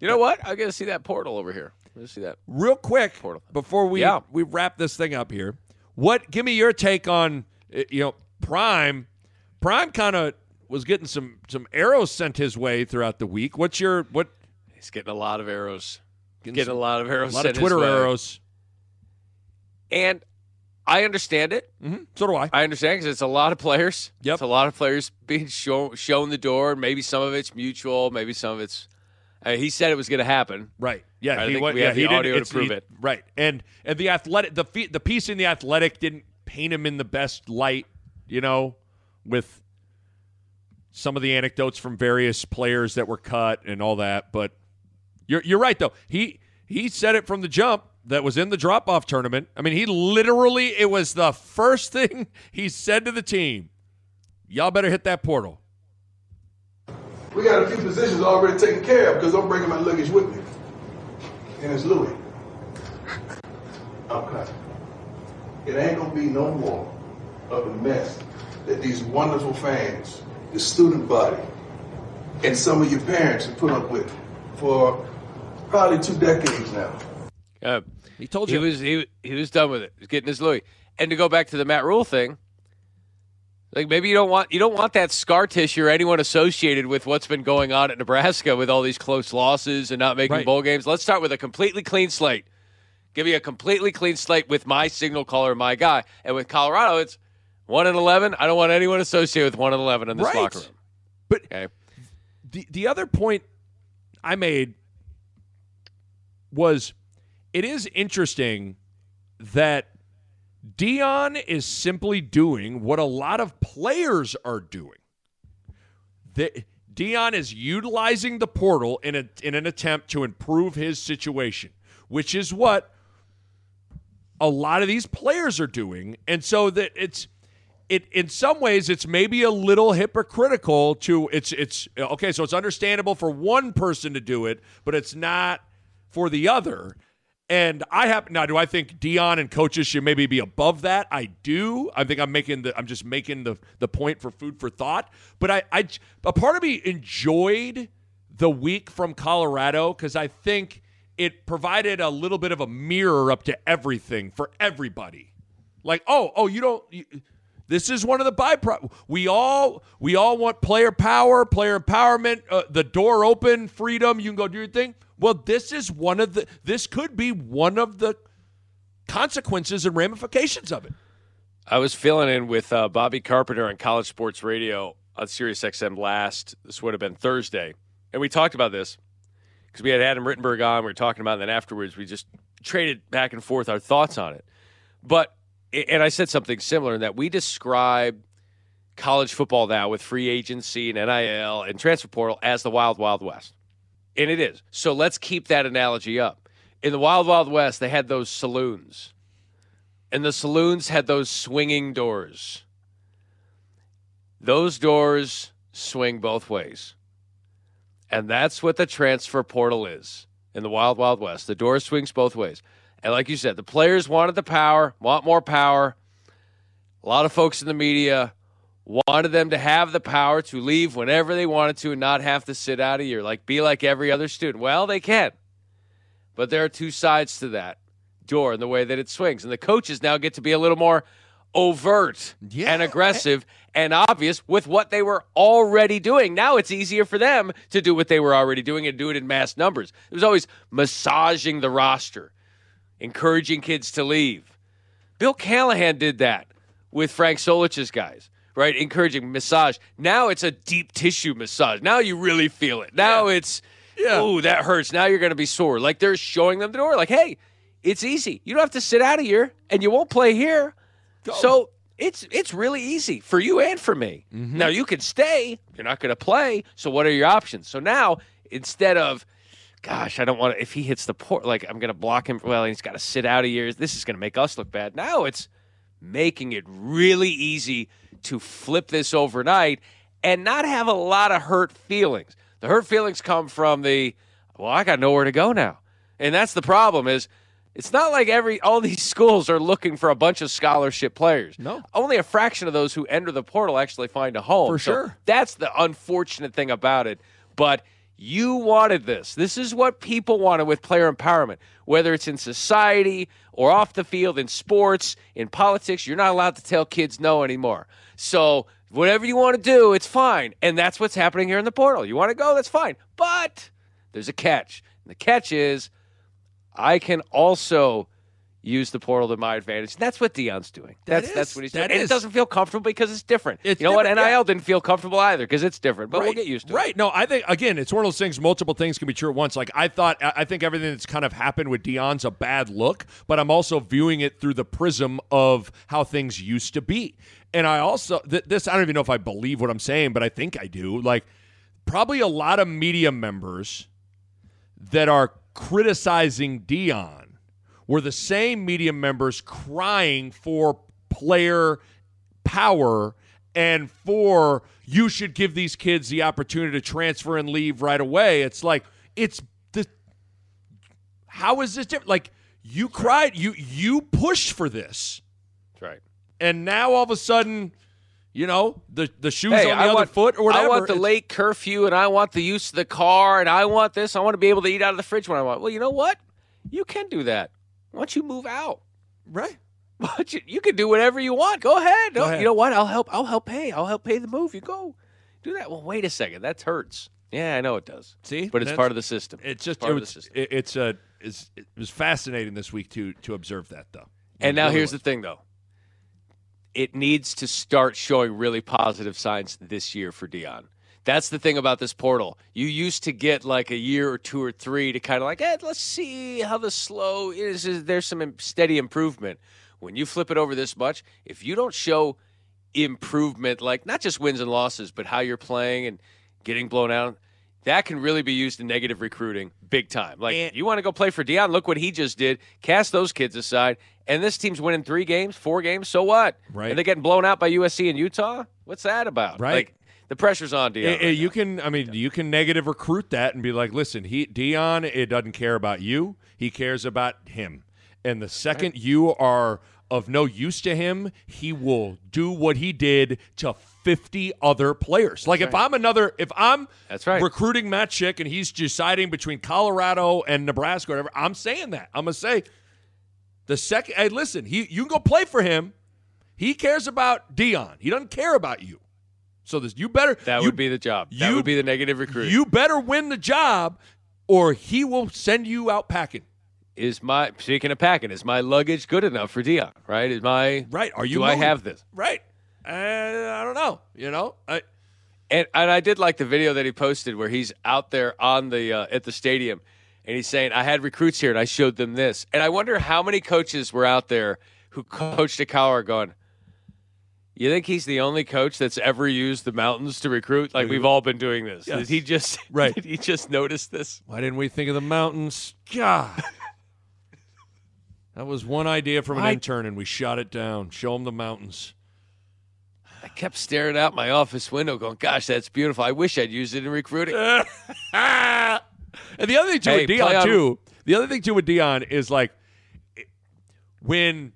You know what? I'm going to see that portal over here. Let's see that. Real quick before we Yeah. we wrap this thing up here, what? Give me your take on uh, you know Prime. Prime kind of was getting some some arrows sent his way throughout the week. What's your what? He's getting a lot of arrows. Getting Getting, some- a lot of arrows. A lot of Twitter arrows. And I understand it. Mm-hmm. So do I. I understand because it's a lot of players. Yep. It's a lot of players being shown shown the door. Maybe some of it's mutual. Maybe some of it's. Uh, he said it was going to happen. Right. Yeah. I he think went, we yeah, have the audio to prove he- it. Right. And and the athletic the the piece in the athletic didn't paint him in the best light, you know, with some of the anecdotes from various players that were cut and all that. But you're you're right though. He he said it from the jump that was in the drop off tournament. I mean, he literally it was the first thing he said to the team. Y'all better hit that portal. We got a few positions already taken care of because I'm bringing my luggage with me. And it's Louis. Cutting. It ain't gonna be no more of the mess that these wonderful fans, the student body, and some of your parents have put up with for probably two decades now. Uh, he told you he was he, he was done with it. He's getting his Louis. And to go back to the Matt Rhule thing, like maybe you don't want you don't want that scar tissue or anyone associated with what's been going on at Nebraska with all these close losses and not making Right. bowl games. Let's start with a completely clean slate. Give me a completely clean slate with my signal caller, my guy. And with Colorado, it's one and eleven. I don't want anyone associated with one and eleven in this Right. locker room. But okay. the the other point I made was it is interesting that Deion is simply doing what a lot of players are doing. The, Deion is utilizing the portal in a, in an attempt to improve his situation, which is what a lot of these players are doing, and so that it's it in some ways it's maybe a little hypocritical to it's it's okay so it's understandable for one person to do it but it's not for the other. And i have now do i think deion and coaches should maybe be above that? I do. I think i'm making the i'm just making the the point for food for thought. But i i a part of me enjoyed the week from colorado because i think it provided a little bit of a mirror up to everything for everybody. Like oh oh you don't you, this is one of the byproducts. We all we all want player power, player empowerment, uh, the door open, freedom. You can go do your thing. Well, this is one of the. This could be one of the consequences and ramifications of it. I was filling in with uh, Bobby Carpenter on College Sports Radio on Sirius XM last. This would have been Thursday, and we talked about this because we had Adam Rittenberg on. We were talking about, it, and then afterwards we just traded back and forth our thoughts on it. But and I said something similar in that we describe college football now with free agency and NIL and transfer portal as the wild, wild west. And it is. So let's keep that analogy up. In the wild, wild west, they had those saloons, and the saloons had those swinging doors. Those doors swing both ways. And that's what the transfer portal is in the wild, wild west. The door swings both ways. And like you said, the players wanted the power, want more power. A lot of folks in the media wanted them to have the power to leave whenever they wanted to and not have to sit out a year, like be like every other student. Well, they can. But there are two sides to that door and the way that it swings. And the coaches now get to be a little more overt and aggressive and obvious with what they were already doing. Now it's easier for them to do what they were already doing and do it in mass numbers. It was always massaging the roster, encouraging kids to leave. Bill Callahan did that with Frank Solich's guys, right? Encouraging massage. Now it's a deep tissue massage. Now you really feel it. Now it's, yeah. ooh, that hurts. Now you're going to be sore. Like they're showing them the door. Like, hey, it's easy. You don't have to sit out of here, and you won't play here. So it's it's really easy for you and for me. Mm-hmm. Now you can stay. You're not going to play. So what are your options? So now instead of gosh, I don't want to. If he hits the port, like I'm going to block him. Well, he's got to sit out of years. This is going to make us look bad. Now it's making it really easy to flip this overnight and not have a lot of hurt feelings. The hurt feelings come from the well, I got nowhere to go now, and that's the problem. Is it's not like every all these schools are looking for a bunch of scholarship players. No, only a fraction of those who enter the portal actually find a home. For So sure. that's the unfortunate thing about it. But you wanted this. This is what people wanted with player empowerment. Whether it's in society or off the field, in sports, in politics, you're not allowed to tell kids no anymore. So whatever you want to do, it's fine. And that's what's happening here in the portal. You want to go, that's fine. But there's a catch. And the catch is I can also use the portal to my advantage. And that's what Deion's doing. That That's is- that's what he's that doing. And it doesn't feel comfortable because it's different. It's you know what? NIL yeah. didn't feel comfortable either because it's different. But we'll get used to it. Right. No, I think again, it's one of those things. Multiple things can be true at once. Like I thought, I I think everything that's kind of happened with Deion's a bad look, but I'm also viewing it through the prism of how things used to be. And I also th- this I don't even know if I believe what I'm saying, but I think I do. Like probably a lot of media members that are criticizing Deion were the same media members crying for player power and for you should give these kids the opportunity to transfer and leave right away. It's like it's the how is this different? Like You cried. You you pushed for this, That's right. and now all of a sudden, you know the the shoes Hey, on the I other want, foot or whatever. I want the It's- late curfew, and I want the use of the car, and I want this. I want to be able to eat out of the fridge when I want. Well, you know what? You can do that. Why don't you move out? Right. Why don't you, you can do whatever you want. Go ahead. Go ahead. You know what? I'll help. I'll help pay. I'll help pay the move. You go do that. Well, wait a second. That hurts. Yeah, I know it does. See, but it's That's- part of the system. It's just part it of the was, system. it- it's a it's, it was fascinating this week to to observe that though. And now here's the thing, though. It needs to start showing really positive signs this year for Deion. That's the thing about this portal. You used to get like a year or two or three to kind of like, eh, let's see how the slow is. is there's some steady improvement. When you flip it over this much, if you don't show improvement, like not just wins and losses, but how you're playing and getting blown out, that can really be used in negative recruiting big time. Like, you want to go play for Deion? Look what he just did. Cast those kids aside. And this team's winning three games, four games. So what? Right. And they're getting blown out by USC and Utah? What's that about? Right. Like, the pressure's on Deion. Eh, eh, you can, I mean, you can negative recruit that and be like, listen, he Deion, it doesn't care about you. He cares about him. And the second you are of no use to him, he will do what he did to 50 other players. Like if I'm another, if I'm That's right. recruiting Matt Schick and he's deciding between Colorado and Nebraska or whatever, I'm saying that. I'm gonna say the second. Hey, listen, he you can go play for him. He cares about Deion. He doesn't care about you. So this, you better. that you, would be the job. that would be the negative recruit. You better win the job, or he will send you out packing. is my speaking of packing, is my luggage good enough for Deion? Right? Is my Right? Are you? do I have this? Right. Uh, I don't know. You know. I, And and I did like the video that he posted where he's out there on the uh, at the stadium and he's saying I had recruits here and I showed them this. And I wonder how many coaches were out there who coached a are going. You think he's the only coach that's ever used the mountains to recruit? Like we've all been doing this. Yes. Did he just Right. Did he just notice this? why didn't we think of the mountains? God. That was one idea from an Why- intern, and we shot it down. Show him the mountains. I kept staring out my office window, going, "Gosh, that's beautiful. I wish I'd used it in recruiting." and the other thing too Hey, Deion on- too. The other thing too with Deion is like when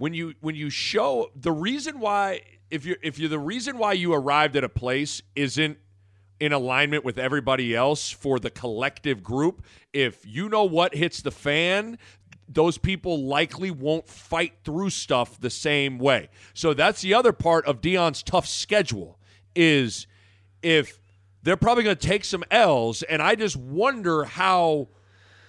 when you when you show the reason why if you're if you're the reason why you arrived at a place isn't in alignment with everybody else for the collective group, if you know what hits the fan, those people likely won't fight through stuff the same way. So that's the other part of Deion's tough schedule is if they're probably going to take some L's and I just wonder how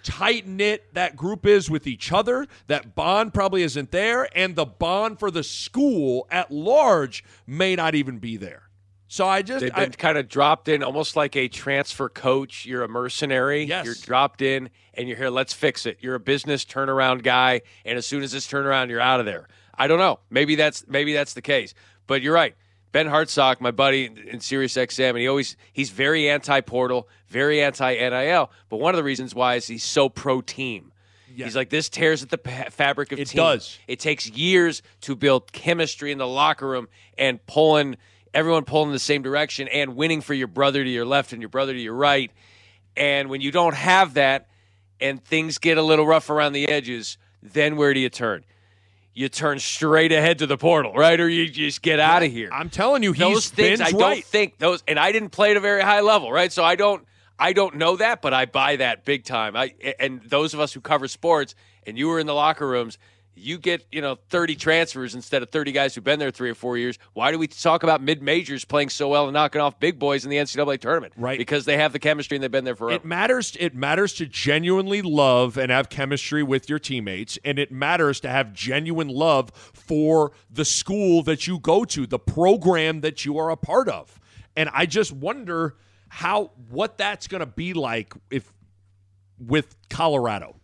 tight knit that group is with each other. That bond probably isn't there, and the bond for the school at large may not even be there. So I just They've I, been kind of dropped in almost like a transfer coach. You're a mercenary. Yes. You're dropped in and you're here, let's fix it. You're a business turnaround guy, and as soon as this turnaround, you're out of there. I don't know. Maybe that's maybe that's the case. But you're right. Ben Hartsock, my buddy in, in Sirius XM, and he always he's very anti-portal, very anti-NIL. But one of the reasons why is he's so pro-team. He's like this tears at the pa- fabric of It team. does. It takes years to build chemistry in the locker room and pulling everyone pulling in the same direction and winning for your brother to your left and your brother to your right. And when you don't have that and things get a little rough around the edges, then where do you turn? You turn straight ahead to the portal, right? Or you just get out of here. I'm telling you, he's those things I don't think those and I didn't play at a very high level, right? So I don't I don't know that, but I buy that big time. I and those of us who cover sports and you were in the locker rooms, you get, you know, 30 transfers instead of 30 guys who've been there 3 or 4 years. Why do we talk about mid-majors playing so well and knocking off big boys in the NCAA tournament? Right. Because they have the chemistry and they've been there forever. It matters. It matters to genuinely love and have chemistry with your teammates, and it matters to have genuine love for the school that you go to, the program that you are a part of. And I just wonder how what that's going to be like if with Colorado.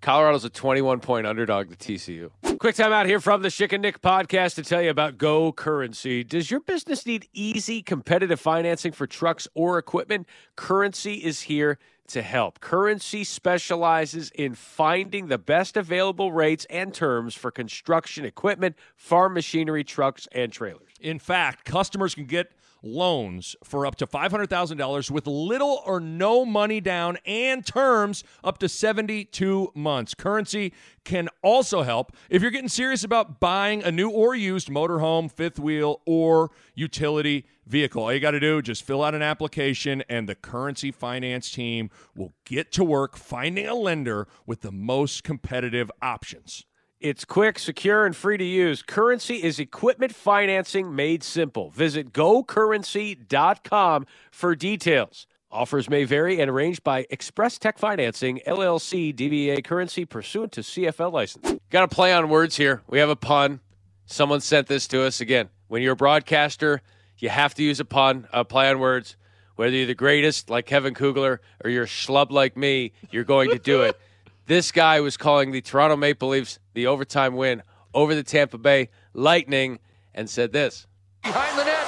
Colorado's a 21 point underdog to TCU. Quick time out here from the Schick and Nick podcast to tell you about Go Currency. Does your business need easy, competitive financing for trucks or equipment? Currency is here to help. Currency specializes in finding the best available rates and terms for construction equipment, farm machinery, trucks, and trailers. In fact, customers can get loans for up to $500,000 with little or no money down and terms up to 72 months. Currency can also help if you're getting serious about buying a new or used motorhome, fifth wheel, or utility vehicle. All you got to do just fill out an application and the Currency Finance team will get to work finding a lender with the most competitive options. It's quick, secure, and free to use. Currency is equipment financing made simple. Visit gocurrency.com for details. Offers may vary and arranged by Express Tech Financing, LLC, DBA Currency, pursuant to CFL license. Got to play on words here. We have a pun. Someone sent this to us again. When you're a broadcaster, you have to use a pun, a play on words. Whether you're the greatest, like Kevin Kugler, or you're a schlub like me, you're going to do it. This guy was calling the Toronto Maple Leafs the overtime win over the Tampa Bay Lightning and said this. Behind the net,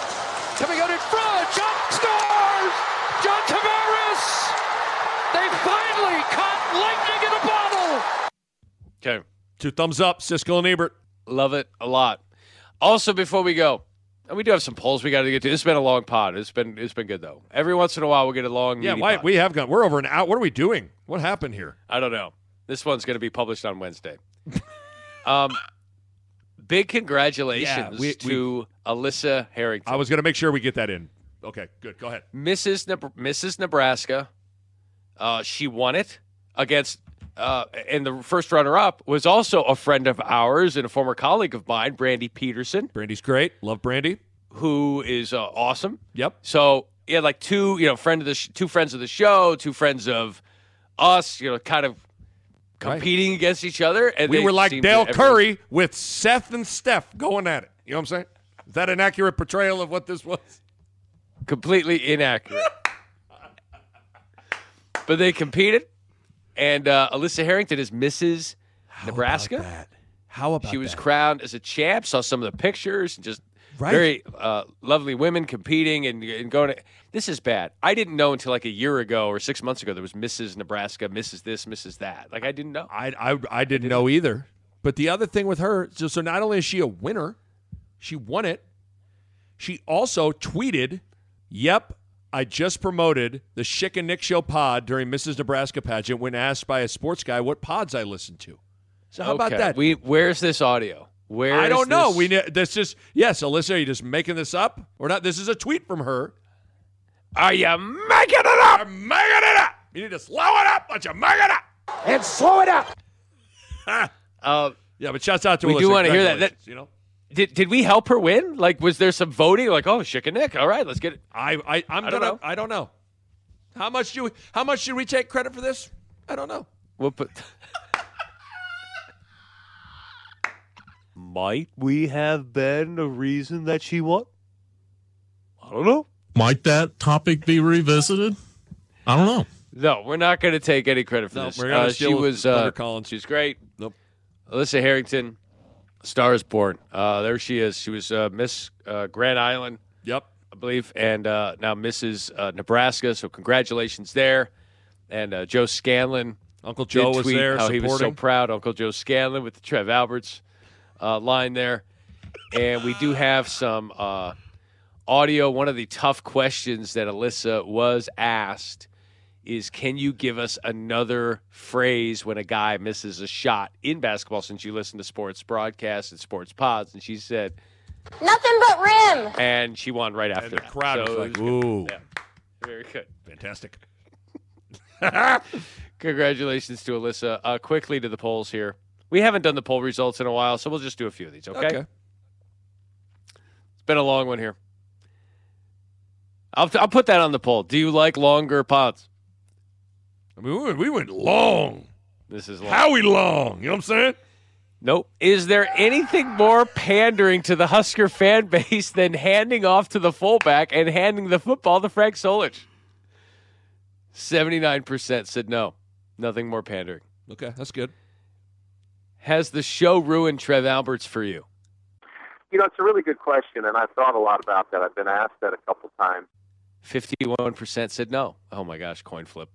coming out in front, John scores! John Tavares! They finally caught lightning in a bottle! Okay. Two thumbs up, Siskel and Ebert. Love it a lot. Also, before we go, and we do have some polls we got to get to. This has been a long pod. It's been it's been good though. Every once in a while we'll get a long. Yeah, why, pod. we have gone. We're over an hour. What are we doing? What happened here? I don't know. This one's going to be published on Wednesday. um, big congratulations Yeah, we- to Alissa Harrington. I was going to make sure we get that in. Okay, good. Go ahead. Mrs. Neb- Mrs. Nebraska. Uh, she won it against, uh, and the first runner-up was also a friend of ours and a former colleague of mine, Brandy Peterson. Brandy's great. Love Brandy. Who is uh, awesome. Yep. So yeah, like two, you know, friend of the sh- two friends of the show, two friends of us, you know, kind of competing against each other. And we they were like Dale everyone- Curry with Seth and Steph going at it. You know what I'm saying? Is that an accurate portrayal of what this was? completely inaccurate. but they competed, and uh, Alissa Harrington is Mrs. Nebraska. How about she was crowned as a champ? Saw some of the pictures, and just Right. very uh, lovely women competing and, and going. To, this is bad. I didn't know until like a year ago or six months ago there was Mrs. Nebraska, Mrs. This, Mrs. That. Like I didn't know. I, I, I didn't know either. But the other thing with her, so, so not only is she a winner, she won it. She also tweeted, "Yep, I just promoted the Schick and Nick Show pod during Mrs. Nebraska pageant when asked by a sports guy what pods I listened to." So how about that? We where's this audio? Where I don't know. this- We this just yes, Alissa. Are you just making this up or not? This is a tweet from her. Are you making it up? I'm making it up. You need to slow it up, but you making it up. And slow it up. Uh, yeah, but shouts out to we Alissa. do want to hear that. that You know, did did we help her win? Like, was there some voting? Like, oh, Schick and Nick. All right, let's get it. I, I I'm I don't gonna. know. I don't know. How much do we, How much should we take credit for this? I don't know. We'll put. Might we have been the reason that she won? I don't know. Might that topic be revisited? I don't know. No, we're not going to take any credit for No, this. we're gonna Uh, she was Thunder uh, Collins. She's great. Nope. Alissa Harrington, Star is Born. Uh, there she is. She was uh, Miss uh, Grand Island. Yep. I believe, and uh, now Mrs. Uh, Nebraska. So congratulations there. And uh, Joe Scanlon, Uncle did Joe was tweet there How he was so supporting. proud, Uncle Joe Scanlon with the Trev Alberts uh, line there. And we do have some uh, audio. One of the tough questions that Alissa was asked is can you give us another phrase when a guy misses a shot in basketball since you listen to sports broadcasts and sports pods? And she said, Nothing but rim. and she won right after the that. crowd So was like, "Ooh." Yeah. Very good. Fantastic. Congratulations to Alissa. Uh, quickly to the polls here. We haven't done the poll results in a while, so we'll just do a few of these, okay? Okay. It's been a long one here. I'll, I'll put that on the poll. Do you like longer pods? I mean, we went, long. This is long. How we long? You know what I'm saying? Nope. Is there anything more pandering to the Husker fan base than handing off to the fullback and handing the football to Frank Solich? 79% said no. Nothing more pandering. Okay, that's good. Has the show ruined Trev Alberts for you? You know, it's a really good question, and I've thought a lot about that. I've been asked that a couple times. 51% said no. Oh my gosh, coin flip.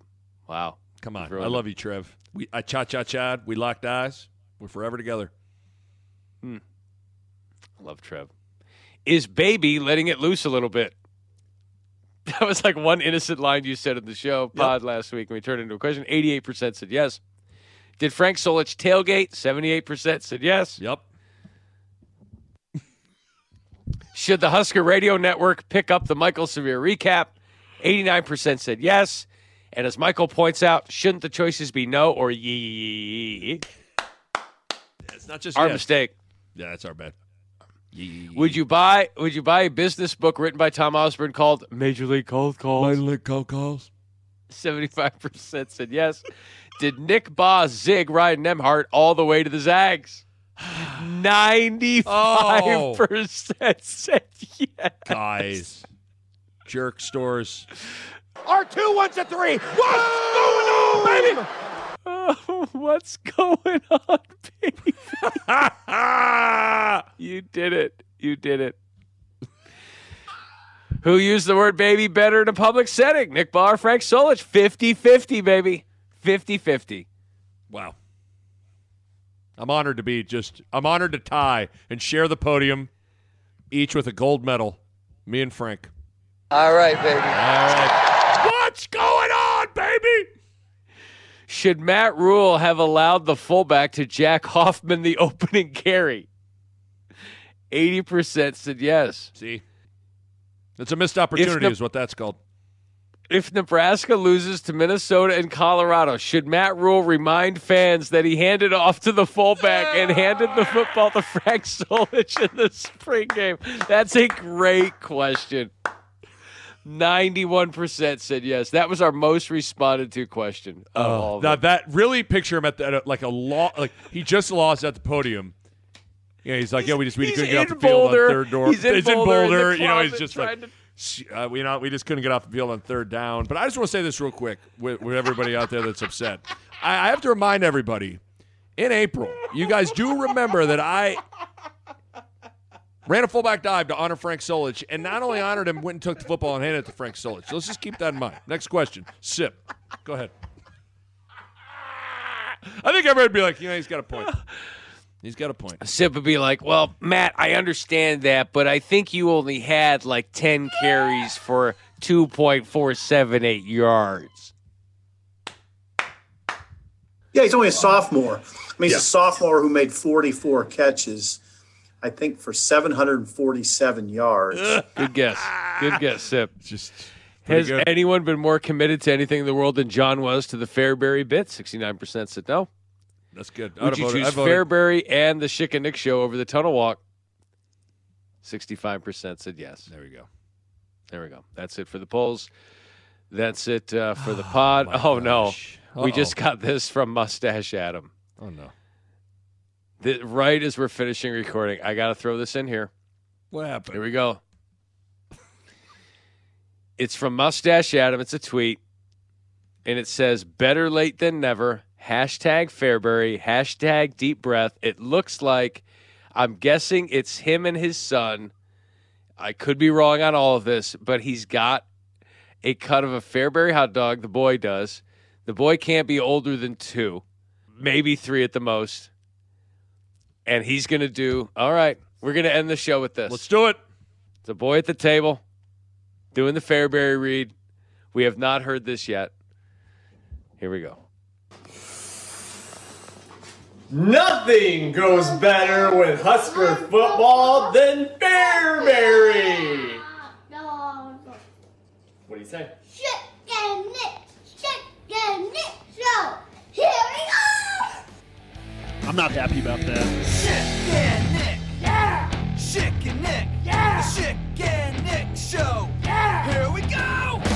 Wow. Come on. I it. love you, Trev. We I cha cha cha. We locked eyes. We're forever together. Hmm. I love Trev. Is baby letting it loose a little bit? That was like one innocent line you said in the show pod last week, and we turned it into a question. 88% said yes. Did Frank Solich tailgate? 78% said yes. Yep. Should the Husker Radio Network pick up the Michael Severe recap? 89% said yes. And as Michael points out, shouldn't the choices be no or yee? It's not just Our yes. mistake. Yeah, that's our bad. Would you buy would you buy a business book written by Tom Osborne called Major League Cold Calls? Major League Cold Calls. 75% said yes. Did Nick Bahe zig Ryan Nembhard all the way to the Zags? 95% said yes. Guys. Jerk stores. Our two wants a three. What's going on, baby? Oh, what's going on, baby? you did it. You did it. Who used the word baby better in a public setting? Nick Bahe, Frank Solich. 50 50, baby. 50 50. Wow. I'm honored to be just, I'm honored to tie and share the podium, each with a gold medal. Me and Frank. All right, baby. All right. What's going on, baby? Should Matt Rhule have allowed the fullback to Jack Hoffman the opening carry? 80% said yes. See? It's a missed opportunity, the- is what that's called. If Nebraska loses to Minnesota and Colorado, should Matt Rhule remind fans that he handed off to the fullback and handed the football to Frank Solich in the spring game? That's a great question. 91% said yes. That was our most responded to question of oh, all of now that really picture him at, the, at a, like a law, like he just lost at the podium. Yeah, he's like, yeah, we just we He's couldn't get off the field Boulder. on third door. He's in it's in Boulder in you know, he's just like, trying "Sh- uh, you know, we just couldn't get off the field on third down. But I just want to say this real quick with, with everybody out there that's upset. I, I have to remind everybody in April, you guys do remember that I ran a fullback dive to honor Frank Solich, and not only honored him, went and took the football and handed it to Frank Solich. So let's just keep that in mind. Next question. Sip. Go ahead. I think everybody would be like, you know, he's got a point. He's got a point. Sip would be like, well, Matt, I understand that, but I think you only had like 10 carries for 2.478 yards. Yeah, he's only a sophomore. I mean, he's a sophomore who made 44 catches, I think, for 747 yards. Good guess. Good guess, Sip. Just Has good. anyone been more committed to anything in the world than John was to the Fairbury bit? 69% said no. That's good. I'd you voted- choose Fairbury and the Schick and Nick show over the Tunnel Walk? 65% said yes. There we go. There we go. That's it for the polls. That's it uh, for the pod. oh, no. We just got this from Mustache Adam. Oh, no. The, right as we're finishing recording, I got to throw this in here. What happened? Here we go. It's from Mustache Adam. It's a tweet. And it says, better late than never. Hashtag Fairbury. Hashtag deep breath. It looks like, I'm guessing it's him and his son. I could be wrong on all of this, but he's got a cut of a Fairbury hot dog. The boy does. The boy can't be older than two, maybe three at the most. And he's going to do, all right, we're going to end the show with this. Let's do it. The boy at the table doing the Fairbury read. We have not heard this yet. Here we go. Nothing goes better with Husker football than Fairbury. What do you say? Chicken Nick, Chicken Nick show. Here we go. I'm not happy about that. Chicken Nick, yeah. Chicken Nick, yeah. The Chicken Nick Show, yeah. Here we go.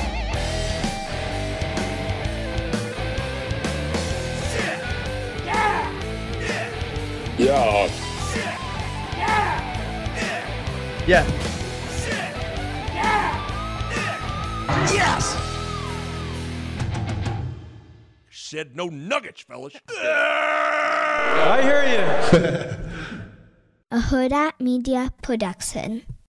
Yeah. yeah. Yeah. Chick, yeah. Nick. Yes. Said no nuggets, fellas. I hear you. A Hurrdat Media Production.